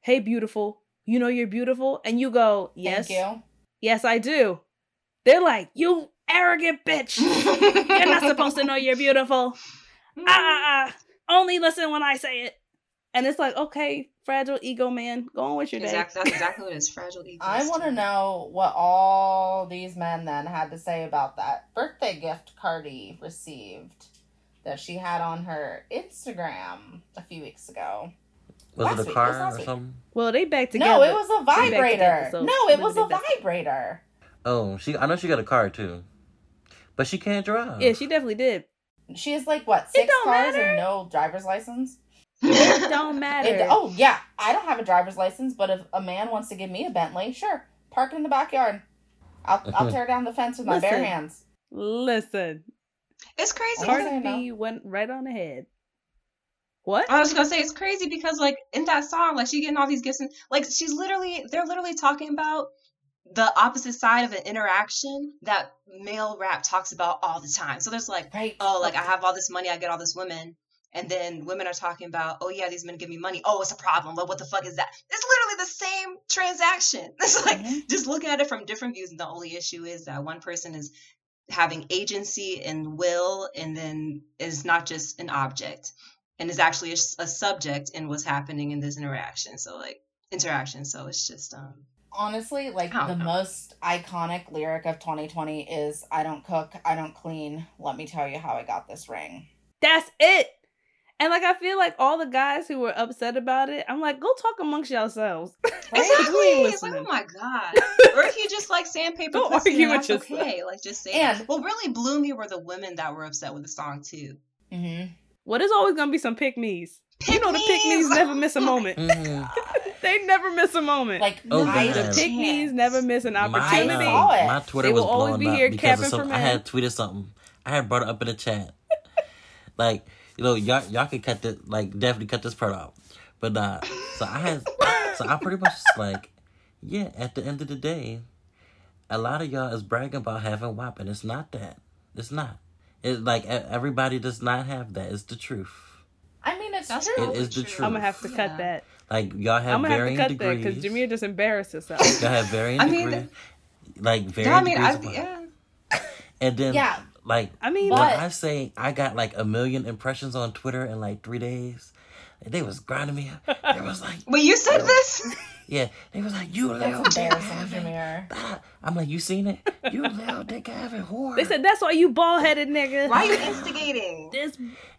hey, beautiful, you know you're beautiful, and you go, yes, Thank you. yes, I do. They're like, you arrogant bitch, you're not supposed to know you're beautiful. Ah, ah, ah. Only listen when I say it. And it's like, okay, fragile ego man, go on with your day. Exactly. That's exactly what it is. Fragile ego. I want to know what all these men then had to say about that birthday gift Cardi received that she had on her Instagram a few weeks ago. Was Last it a week, it was car last or week. something? Well, they back together. No, it was a back together, vibrator. so no, it was a vibrator. Oh, she. I know she got a car too, but she can't drive. Yeah, she definitely did. She has like what six don't cars matter. and no driver's license. It don't matter. It, oh yeah, I don't have a driver's license, but if a man wants to give me a Bentley, sure, park it in the backyard. I'll I'll tear down the fence with my bare hands. Listen, It's crazy. Hard- Cardi saying no. B went right on ahead. What? I was gonna say it's crazy because like in that song, like she getting all these gifts and like she's literally they're literally talking about the opposite side of an interaction that male rap talks about all the time. So there's like, Right. oh, like I have all this money, I get all this women. And then women are talking about, oh yeah, these men give me money. Oh, it's a problem. Well, what the fuck is that? It's literally the same transaction. It's like Mhm. just look at it from different views. And the only issue is that one person is having agency and will, and then is not just an object, and is actually a subject in what's happening in this interaction. So like interaction. So it's just um. Honestly, like the know. most iconic lyric of 2020 is I don't cook, I don't clean. Let me tell you how I got this ring. That's it. And like I feel like all the guys who were upset about it, I'm like, go talk amongst yourselves. Exactly. It's like, oh my god. or if you just like sandpaper Don't pussy, argue then with that's yourself. okay. Like just say. And- that. Well, really, Bloomy were the women that were upset with the song too. Mm-hmm. Well, there's always gonna be some pick me's. You know the pick me's never miss a moment. Mhm. They never miss a moment. Like Oh, I the Yes. pick me's never miss an opportunity. saw it. my Twitter was will always blowing up because of capping some. I had tweeted something. I had brought it up in the chat. like you know, y'all y'all could cut this. Like definitely cut this part out. But nah. So I had. so I pretty much just like, yeah. At the end of the day, a lot of y'all is bragging about having WAP, and it's not that. It's not. It like e- everybody does not have that. It's the truth. I mean, it's That's true. It probably is the truth. I'm gonna have to cut Yeah. that. Like y'all have I'm gonna have to varying cut degrees. that because Jameer just embarrassed herself. Y'all have varying I mean, degrees. like varying I mean, degrees. I of yeah. And then Yeah. like I mean, when But- I say I got like a million impressions on Twitter in like three days, they was grinding me. up. They was like, Wait, you said this? Yeah, they was like, you little That's dick having. Jameer. I'm like, you seen it? You little dick having whore. they said that's why you bald headed nigga. Why are you instigating? this?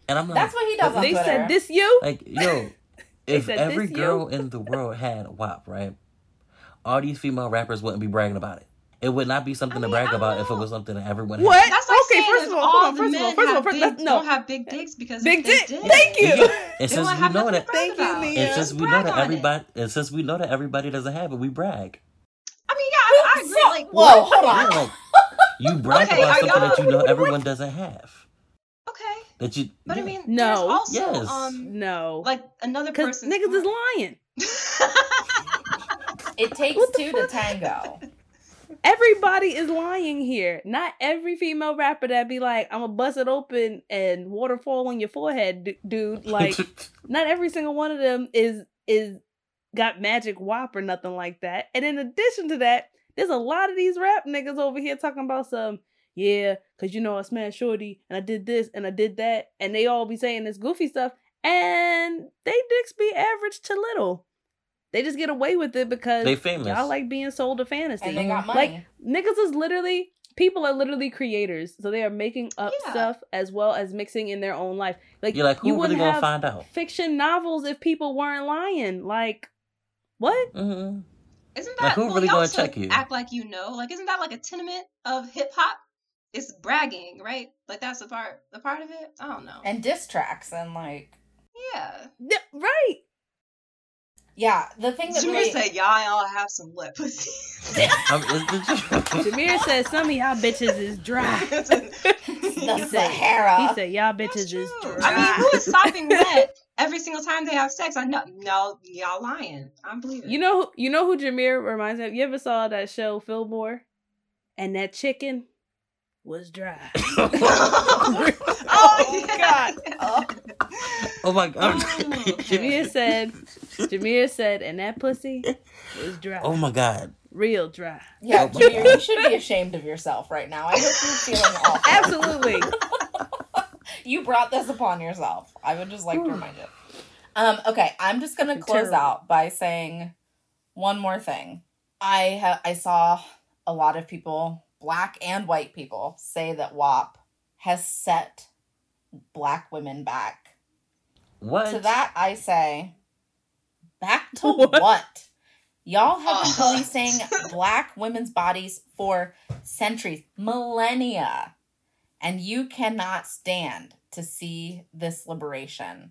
and I'm like, That's what he does They Twitter. said this you. like, yo, if said, every girl you?" in the world had a WAP, right? All these female rappers wouldn't be bragging about it. It would not be something I to brag I don't about if it was something that everyone What? had. That's like Okay, saying first of all, hold all on, first of all, first of all, first- big- let's- no. don't have big dicks because Big if they dick. did, Thank you. And since we know that, Thank you, about. Nia. and since we know that everybody, and since we know that everybody doesn't have it, we brag. I mean, yeah, I, I agree. Like, Whoa, hold Yeah, on. like you brag Okay, about something that y'all- know everyone doesn't have. okay, That you, but I mean, No. also Yes. um, No, like another person. niggas is lying. It takes What the two to tango. Everybody is lying here. Not every female rapper that be like, "I'm gonna bust it open and waterfall on your forehead, d- dude." Like, not every single one of them is is got magic wop or nothing like that. And in addition to that, there's a lot of these rap niggas over here talking about some. yeah, cause you know I smashed Shorty and I did this and I did that, and they all be saying this goofy stuff, and they dicks be average to little. They just get away with it because They famous. y'all like being sold a fantasy. And they got money. Like money. niggas is literally people are literally creators, so they are making up Yeah. stuff as well as mixing in their own life. Like You're like, who you really wouldn't gonna have find out? fiction novels if people weren't lying. Like what? hmm Isn't Like, that who well, really y'all gonna check you? Act like you know. Like, isn't that like a tenement of hip hop? It's bragging, right? Like that's the part, the part of it. I don't know. And diss tracks and like yeah, Yeah, right. Yeah, the thing that Jameer really said y'all all have some wet pussy. I'm- Jameer said some of y'all bitches is dry. the He said- Sahara. He said y'all bitches is dry. I mean, who is sopping wet every single time they have sex? I know, no, y'all lying. I'm believing. You know, who- you know who Jameer reminds me of. You ever saw that show Fillmore? And that chicken was dry. oh, my God. Oh. oh my god. Jameer said, Jameer said, and that pussy was dry, oh my god. real dry. Yeah, Oh my Jameer, you should be ashamed of yourself right now. I hope you're feeling awful. Absolutely. you brought this upon yourself. I would just like to remind you. Um, okay, I'm just gonna close Terrible. out by saying one more thing. I ha- I saw a lot of people, black and white people, say that WAP has set black women back. What? To that, I say, back to What? what? Y'all have been policing black women's bodies for centuries, millennia, and you cannot stand to see this liberation.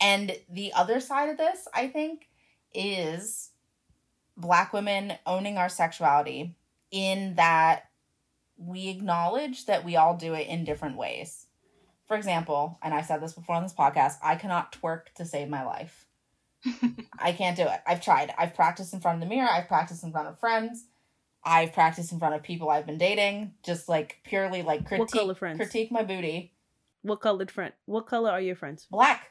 And the other side of this, I think, is black women owning our sexuality in that we acknowledge that we all do it in different ways. For example, and I said this before on this podcast, I cannot twerk to save my life. I can't do it. I've tried. I've practiced in front of the mirror. I've practiced in front of friends. I've practiced in front of people I've been dating. Just like purely like critique, color friends? critique my booty. What colored friend? What color are your friends? Black.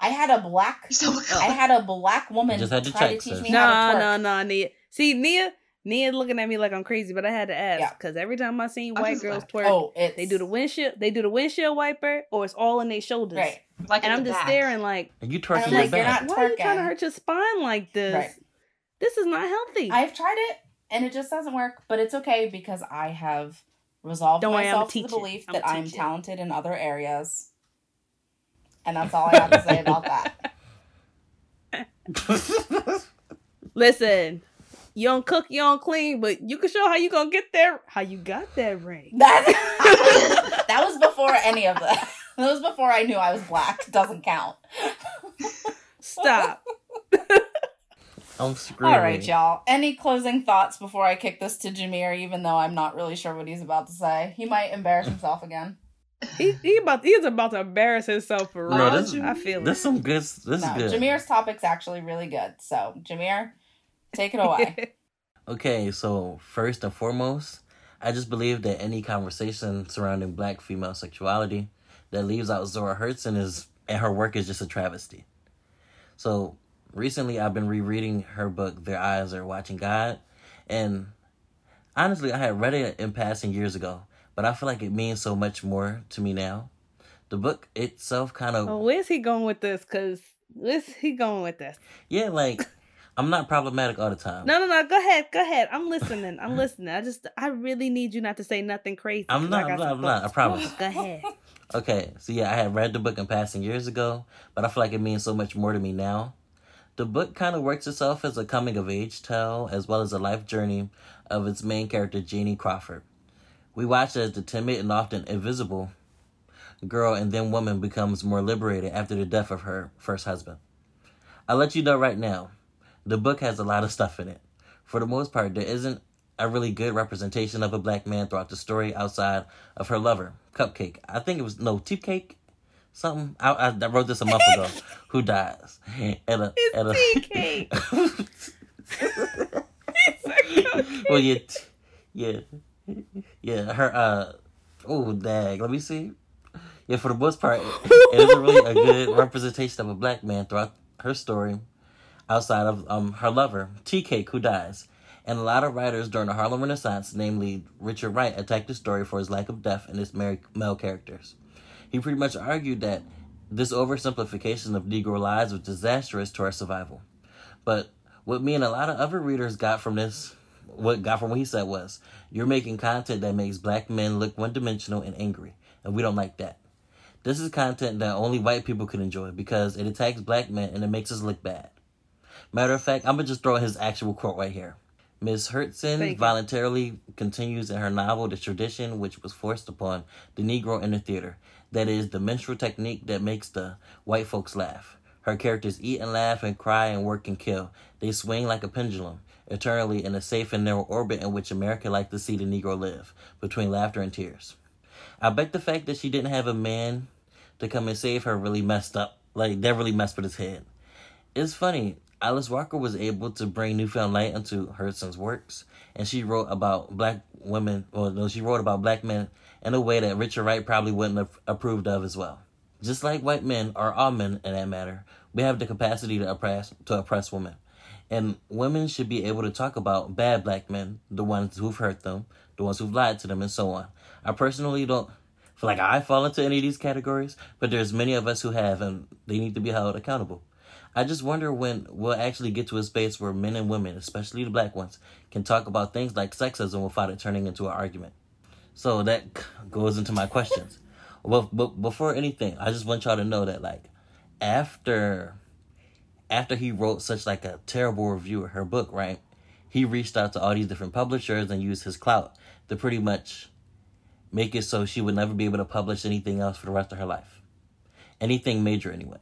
I had a black. So I had a black woman just had to try to check, teach sis. me how Nah, to twerk. nah, nah, Nia. See, Nia, Nia looking at me like I'm crazy, but I had to ask Yeah. because every time I seen white girls laughed. twerk, Oh, they do the windshield, they do the windshield wiper, or it's all in their shoulders. right. like And I'm just back. staring like, Are you twerking I'm your back? not why are you trying to hurt your spine like this? Right. This is not healthy. I've tried it and it just doesn't work, but it's okay because I have resolved Don't worry, myself to the belief I'm that I'm teacher. talented in other areas. And that's all I have to say about that. Listen, you don't cook, you don't clean, but you can show how you gonna get there, how you got that ring. That, that was before any of that. That was before I knew I was black. Doesn't count. Stop. I'm screaming. All right, y'all. Any closing thoughts before I kick this to Jameer, even though I'm not really sure what he's about to say? He might embarrass himself again. He he about he's about to embarrass himself for real. No, this I feel This it. some good. This no, is good. Jameer's topic's actually really good. So, Jameer, take it away. Okay, so first and foremost, I just believe that any conversation surrounding black female sexuality that leaves out Zora Hurston is and her work is just a travesty. So recently I've been rereading her book Their Eyes Are Watching God and honestly I had read it in passing years ago, but I feel like it means so much more to me now. The book itself kind of oh, where's he going with this? Cause where's he going with this? yeah, like I'm not problematic all the time. No, no, no. Go ahead, go ahead. I'm listening. I'm listening. I just I really need you not to say nothing crazy. I'm not, I I'm not, I'm not, I promise. Go ahead. Okay, so yeah, I had read the book in passing years ago, but I feel like it means so much more to me now. The book kind of works itself as a coming of age tale, as well as a life journey of its main character, Janie Crawford. We watch as the timid and often invisible girl and then woman becomes more liberated after the death of her first husband. I'll let you know right now, the book has a lot of stuff in it. For the most part, there isn't a really good representation of a black man throughout the story outside of her lover, Cupcake. I think it was, no, Tip Cake? Something. I, I, I wrote this a month ago. Who dies? At a, at a, It's well, yeah, t- yeah, yeah. Her, uh, oh, dag. Let me see. Yeah, for the most part, it, it isn't really a good representation of a black man throughout her story, outside of um her lover, Tea Cake, who dies, And a lot of writers during the Harlem Renaissance, namely Richard Wright, attacked the story for his lack of depth in its male characters. He pretty much argued that this oversimplification of Negro lives was disastrous to our survival. But what me and a lot of other readers got from this, what got from what he said was, you're making content that makes black men look one dimensional and angry, and we don't like that. This is content that only white people can enjoy because it attacks black men and it makes us look bad. Matter of fact, I'm gonna just throw his actual quote right here. Ms. Hurston voluntarily continues in her novel the tradition which was forced upon the Negro in the theater. That is, the minstrel technique that makes the white folks laugh. Her characters eat and laugh and cry and work and kill. They swing like a pendulum, eternally in a safe and narrow orbit in which America likes to see the Negro live, between laughter and tears. I bet the fact that she didn't have a man to come and save her really messed up. Like, that really messed with his head. It's funny. Alice Walker was able to bring newfound light into Hurston's works, and she wrote about black women, well, no, she wrote about black men in a way that Richard Wright probably wouldn't have approved of as well. Just like white men, or all men in that matter, we have the capacity to oppress to oppress women. And women should be able to talk about bad black men, the ones who've hurt them, the ones who've lied to them, and so on. I personally don't feel like I fall into any of these categories, but there's many of us who have, and they need to be held accountable. I just wonder when we'll actually get to a space where men and women, especially the black ones, can talk about things like sexism without it turning into an argument. So that goes into my questions. well, but before anything, I just want y'all to know that like after after he wrote such like a terrible review of her book, right? He reached out to all these different publishers and used his clout to pretty much make it so she would never be able to publish anything else for the rest of her life. Anything major anyway.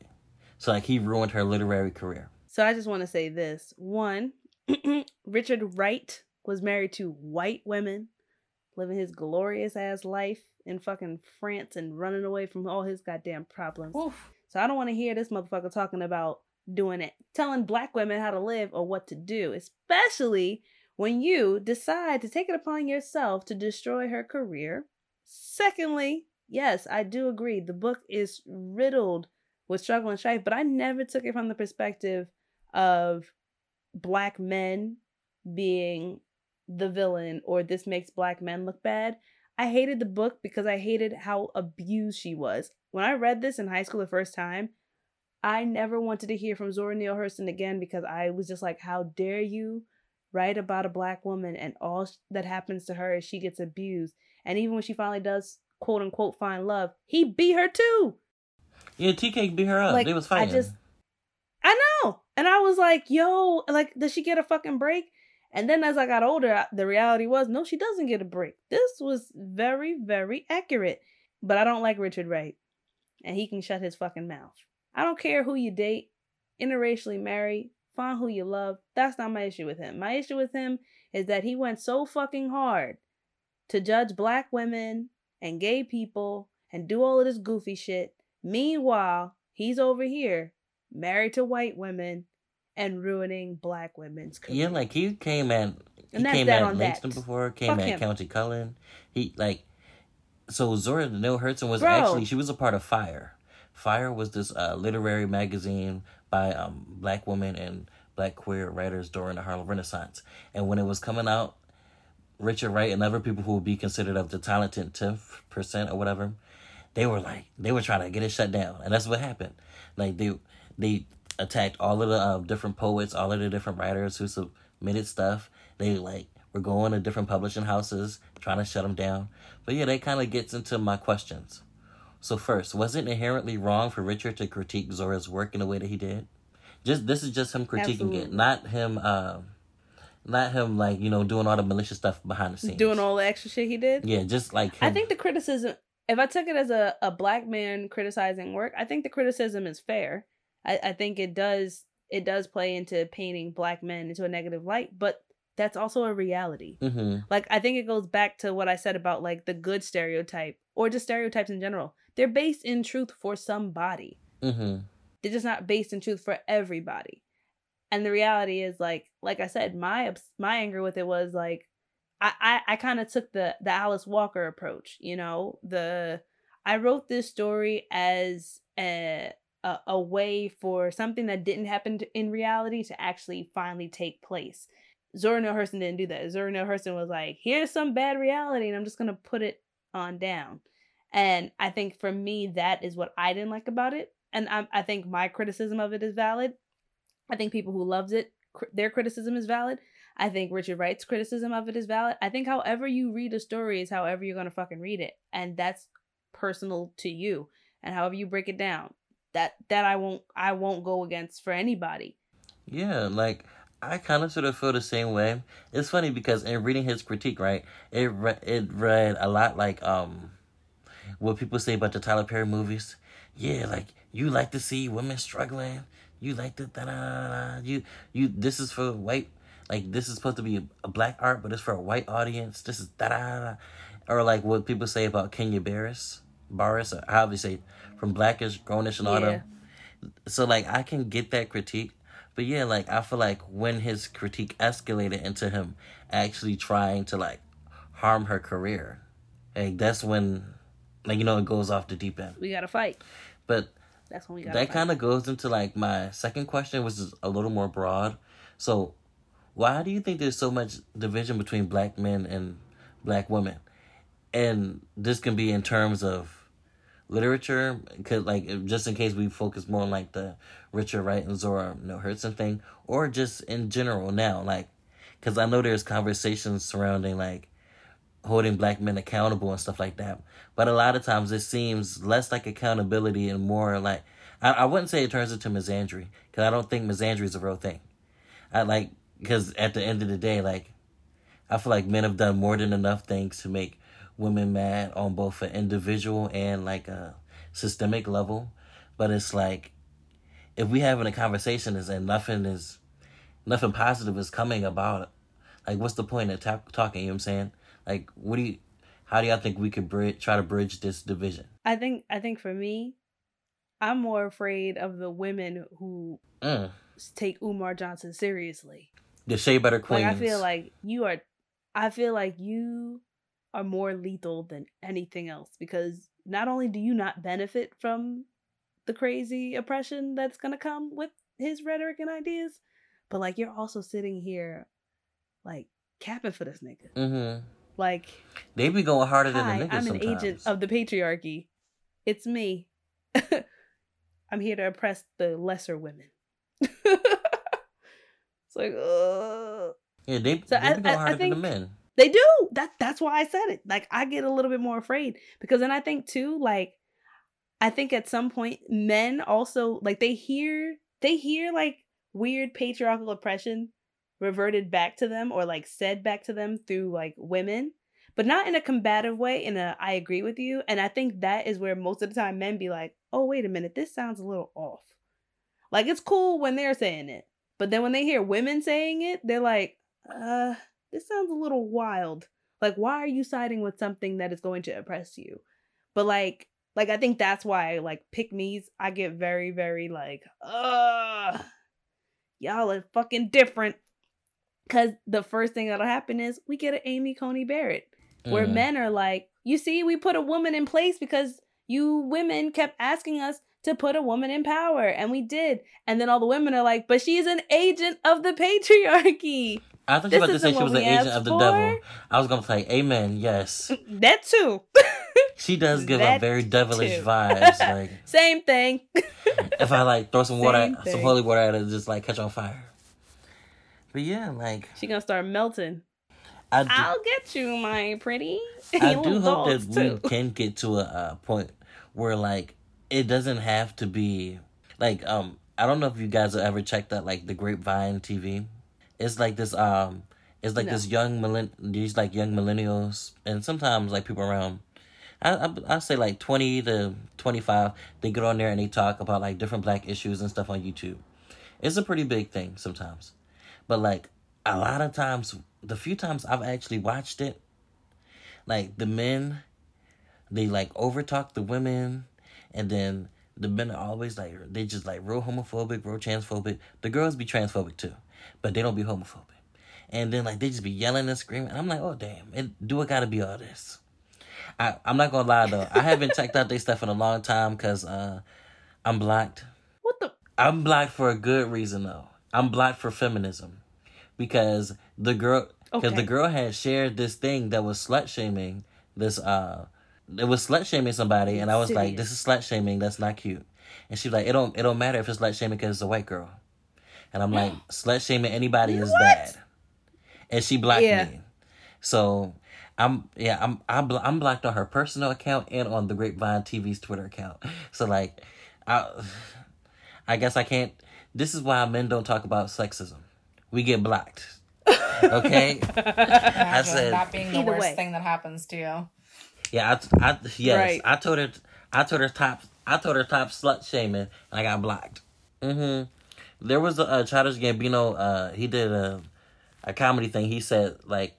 So like he ruined her literary career. So I just want to say this. One, Richard Wright was married to white women, living his glorious ass life in fucking France and running away from all his goddamn problems. Oof. So I don't want to hear this motherfucker talking about doing it, telling black women how to live or what to do, especially when you decide to take it upon yourself to destroy her career. Secondly, yes, I do agree. The book is riddled with struggle and strife, but I never took it from the perspective of black men being the villain or this makes black men look bad. I hated the book because I hated how abused she was. When I read this in high school the first time, I never wanted to hear from Zora Neale Hurston again because I was just like, how dare you write about a black woman and all that happens to her is she gets abused. And even when she finally does quote unquote find love, he beat her too. Yeah, Tea Cake beat her up. Like, they was fighting. I just, I know, and I was like, yo, like, does she get a fucking break? And then as I got older, the reality was, no, she doesn't get a break. This was very, very accurate. But I don't like Richard Wright, and he can shut his fucking mouth. I don't care who you date, interracially marry, find who you love. That's not my issue with him. My issue with him is that he went so fucking hard to judge black women and gay people and do all of this goofy shit Meanwhile, he's over here, married to white women and ruining black women's career. Yeah, like he came at he came at Langston that. before, came Fuck at him. Countee Cullen. He like so Zora Neale Hurston was Bro. actually she was a part of Fire. Fire was this uh, literary magazine by um, black women and black queer writers during the Harlem Renaissance. And when it was coming out, Richard Wright and other people who would be considered of the talented tenth percent or whatever, they were like they were trying to get it shut down, and that's what happened. Like they they attacked all of the uh, different poets, all of the different writers who submitted stuff. They like were going to different publishing houses trying to shut them down. But yeah, that kind of gets into my questions. So first, was it inherently wrong for Richard to critique Zora's work in the way that he did? Just this is just him critiquing Absolutely. it, not him. Uh, not him like you know doing all the malicious stuff behind the scenes, doing all the extra shit he did. Yeah, just like him. I think the criticism if I took it as a, a black man criticizing work, I think the criticism is fair. I, I think it does it does play into painting black men into a negative light, but that's also a reality. Mm-hmm. Like I think it goes back to what I said about like the good stereotype or just stereotypes in general. They're based in truth for somebody. Mm-hmm. They're just not based in truth for everybody. And the reality is like like I said, my my anger with it was like I I, I kind of took the the Alice Walker approach. You know, the I wrote this story as a a, a way for something that didn't happen to, in reality to actually finally take place. Zora Neale Hurston didn't do that. Zora Neale Hurston was like, here's some bad reality, and I'm just gonna put it on down. And I think for me, that is what I didn't like about it. And I, I think my criticism of it is valid. I think people who loves it, cr- their criticism is valid. I think Richard Wright's criticism of it is valid. I think however you read a story is however you're gonna fucking read it, and that's personal to you. And however you break it down, that that I won't I won't go against for anybody. Yeah, like I kind of sort of feel the same way. It's funny because in reading his critique, right, it re- it read a lot like um what people say about the Tyler Perry movies. Yeah, like you like to see women struggling. You like to da da da. You you. This is for white. Like this is supposed to be a black art, but it's for a white audience. This is da da da. Or like what people say about Kenya Barris, Barris, or how they say from Blackish, Grownish, and all Yeah. them. So like I can get that critique, but yeah, like I feel like when his critique escalated into him actually trying to like harm her career, like that's when like you know it goes off the deep end. We gotta fight. But That's when we gotta that kind of goes into like my second question, which is a little more broad. So, why do you think there's so much division between black men and black women? And this can be in terms of literature, cause like just in case we focus more on like the Richard Wright and Zora Neale Hurston thing, or just in general now, like, because I know there's conversations surrounding like holding black men accountable and stuff like that. But a lot of times it seems less like accountability and more like I, I wouldn't say it turns into misandry because I don't think misandry is a real thing. I like because at the end of the day, like I feel like men have done more than enough things to make women mad on both an individual and like a systemic level. But it's like if we having a conversation is and nothing is nothing positive is coming about. Like, what's the point of ta- talking? You know what I'm saying? Like, what do you? How do y'all think we could bridge, try to bridge this division? I think I think for me, I'm more afraid of the women who Mm. take Umar Johnson seriously. The Shea Butter Queens. Like I feel like you are I feel like you are more lethal than anything else because not only do you not benefit from the crazy oppression that's going to come with his rhetoric and ideas, but like you're also sitting here like capping for this nigga. Mm-hmm. Like They be going harder than the niggas I'm an agent of the patriarchy. It's me. I'm here to oppress the lesser women. like, uh, yeah, they, So they I- be going I- harder than think- the men. they do. That that's why I said it. Like I get a little bit more afraid because then I think too, like I think at some point men also like they hear they hear like weird patriarchal oppression reverted back to them or like said back to them through like women but not in a combative way in a i agree with you and i think that is where most of the time men be like oh wait a minute this sounds a little off like it's cool when they're saying it but then when they hear women saying it they're like uh this sounds a little wild. Like why are you siding with something that is going to oppress you? But like like i think that's why like pick me's i get very very like uh y'all are fucking different. Because the first thing that'll happen is we get an amy coney barrett where Mhm. men are like you see we put a woman in place because you women kept asking us to put a woman in power and we did and then all the women are like but she's an agent of the patriarchy I thought you were about to say she was an agent of the for. devil. I was gonna say, Amen. Yes, that too she does give That a very devilish too. vibes. Like same thing if I like throw some water, some holy water at it, just like catch on fire. But yeah, like she gonna start melting I do, i'll get you my pretty I do hope that we can get to a, uh point where like it doesn't have to be like um I don't know if you guys have ever checked out like the Grapevine TV. It's like this um it's like No. this young millen these like young millennials and sometimes like people around I I I say like twenty to twenty five. They get on there and they talk about like different black issues and stuff on YouTube. It's a pretty big thing sometimes, but like a lot of times, the few times I've actually watched it, like the men, they like overtalk the women, and then the men are always like they just like real homophobic, real transphobic. The girls be transphobic too, but they don't be homophobic. And then like they just be yelling and screaming. And I'm like, oh damn, it do it gotta be all this. I I'm not gonna lie though, I haven't checked out their stuff in a long time because uh, I'm blocked. what the I'm blocked for a good reason though. I'm blocked for feminism. because the girl because Okay. the girl had shared this thing that was slut shaming this uh it was slut shaming somebody and I was like this is slut shaming that's not cute. And she's like it don't it don't matter if it's slut shaming because it's a white girl. And I'm like slut shaming anybody is bad. And she blocked Yeah. me. So I'm yeah I'm I'm blo- I'm blocked on her personal account and on the Grapevine TV's Twitter account. So like I I guess I can't this is why men don't talk about sexism. We get blocked. Okay? Imagine said- that being the Either worst way. thing that happens to you. Yeah, I, I yes, Right. I told her, I told her top, I told her top slut shaming, and I got blocked. hmm There was a, uh Childish Gambino. Uh, he did a, a comedy thing. He said like,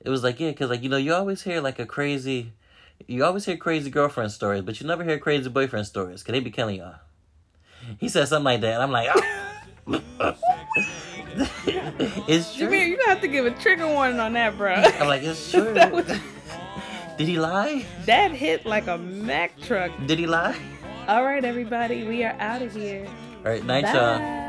it was like yeah, cause like you know you always hear like a crazy, you always hear crazy girlfriend stories, but you never hear crazy boyfriend stories, cause they be killing y'all. He said something like that, and I'm like, oh. it's Jameer, true. you're have to give a trigger warning on that, bro. I'm like, it's true. Did he lie? that hit like a Mack truck. Did he lie? All right, everybody, we are out of here. All right, night, y'all. Bye.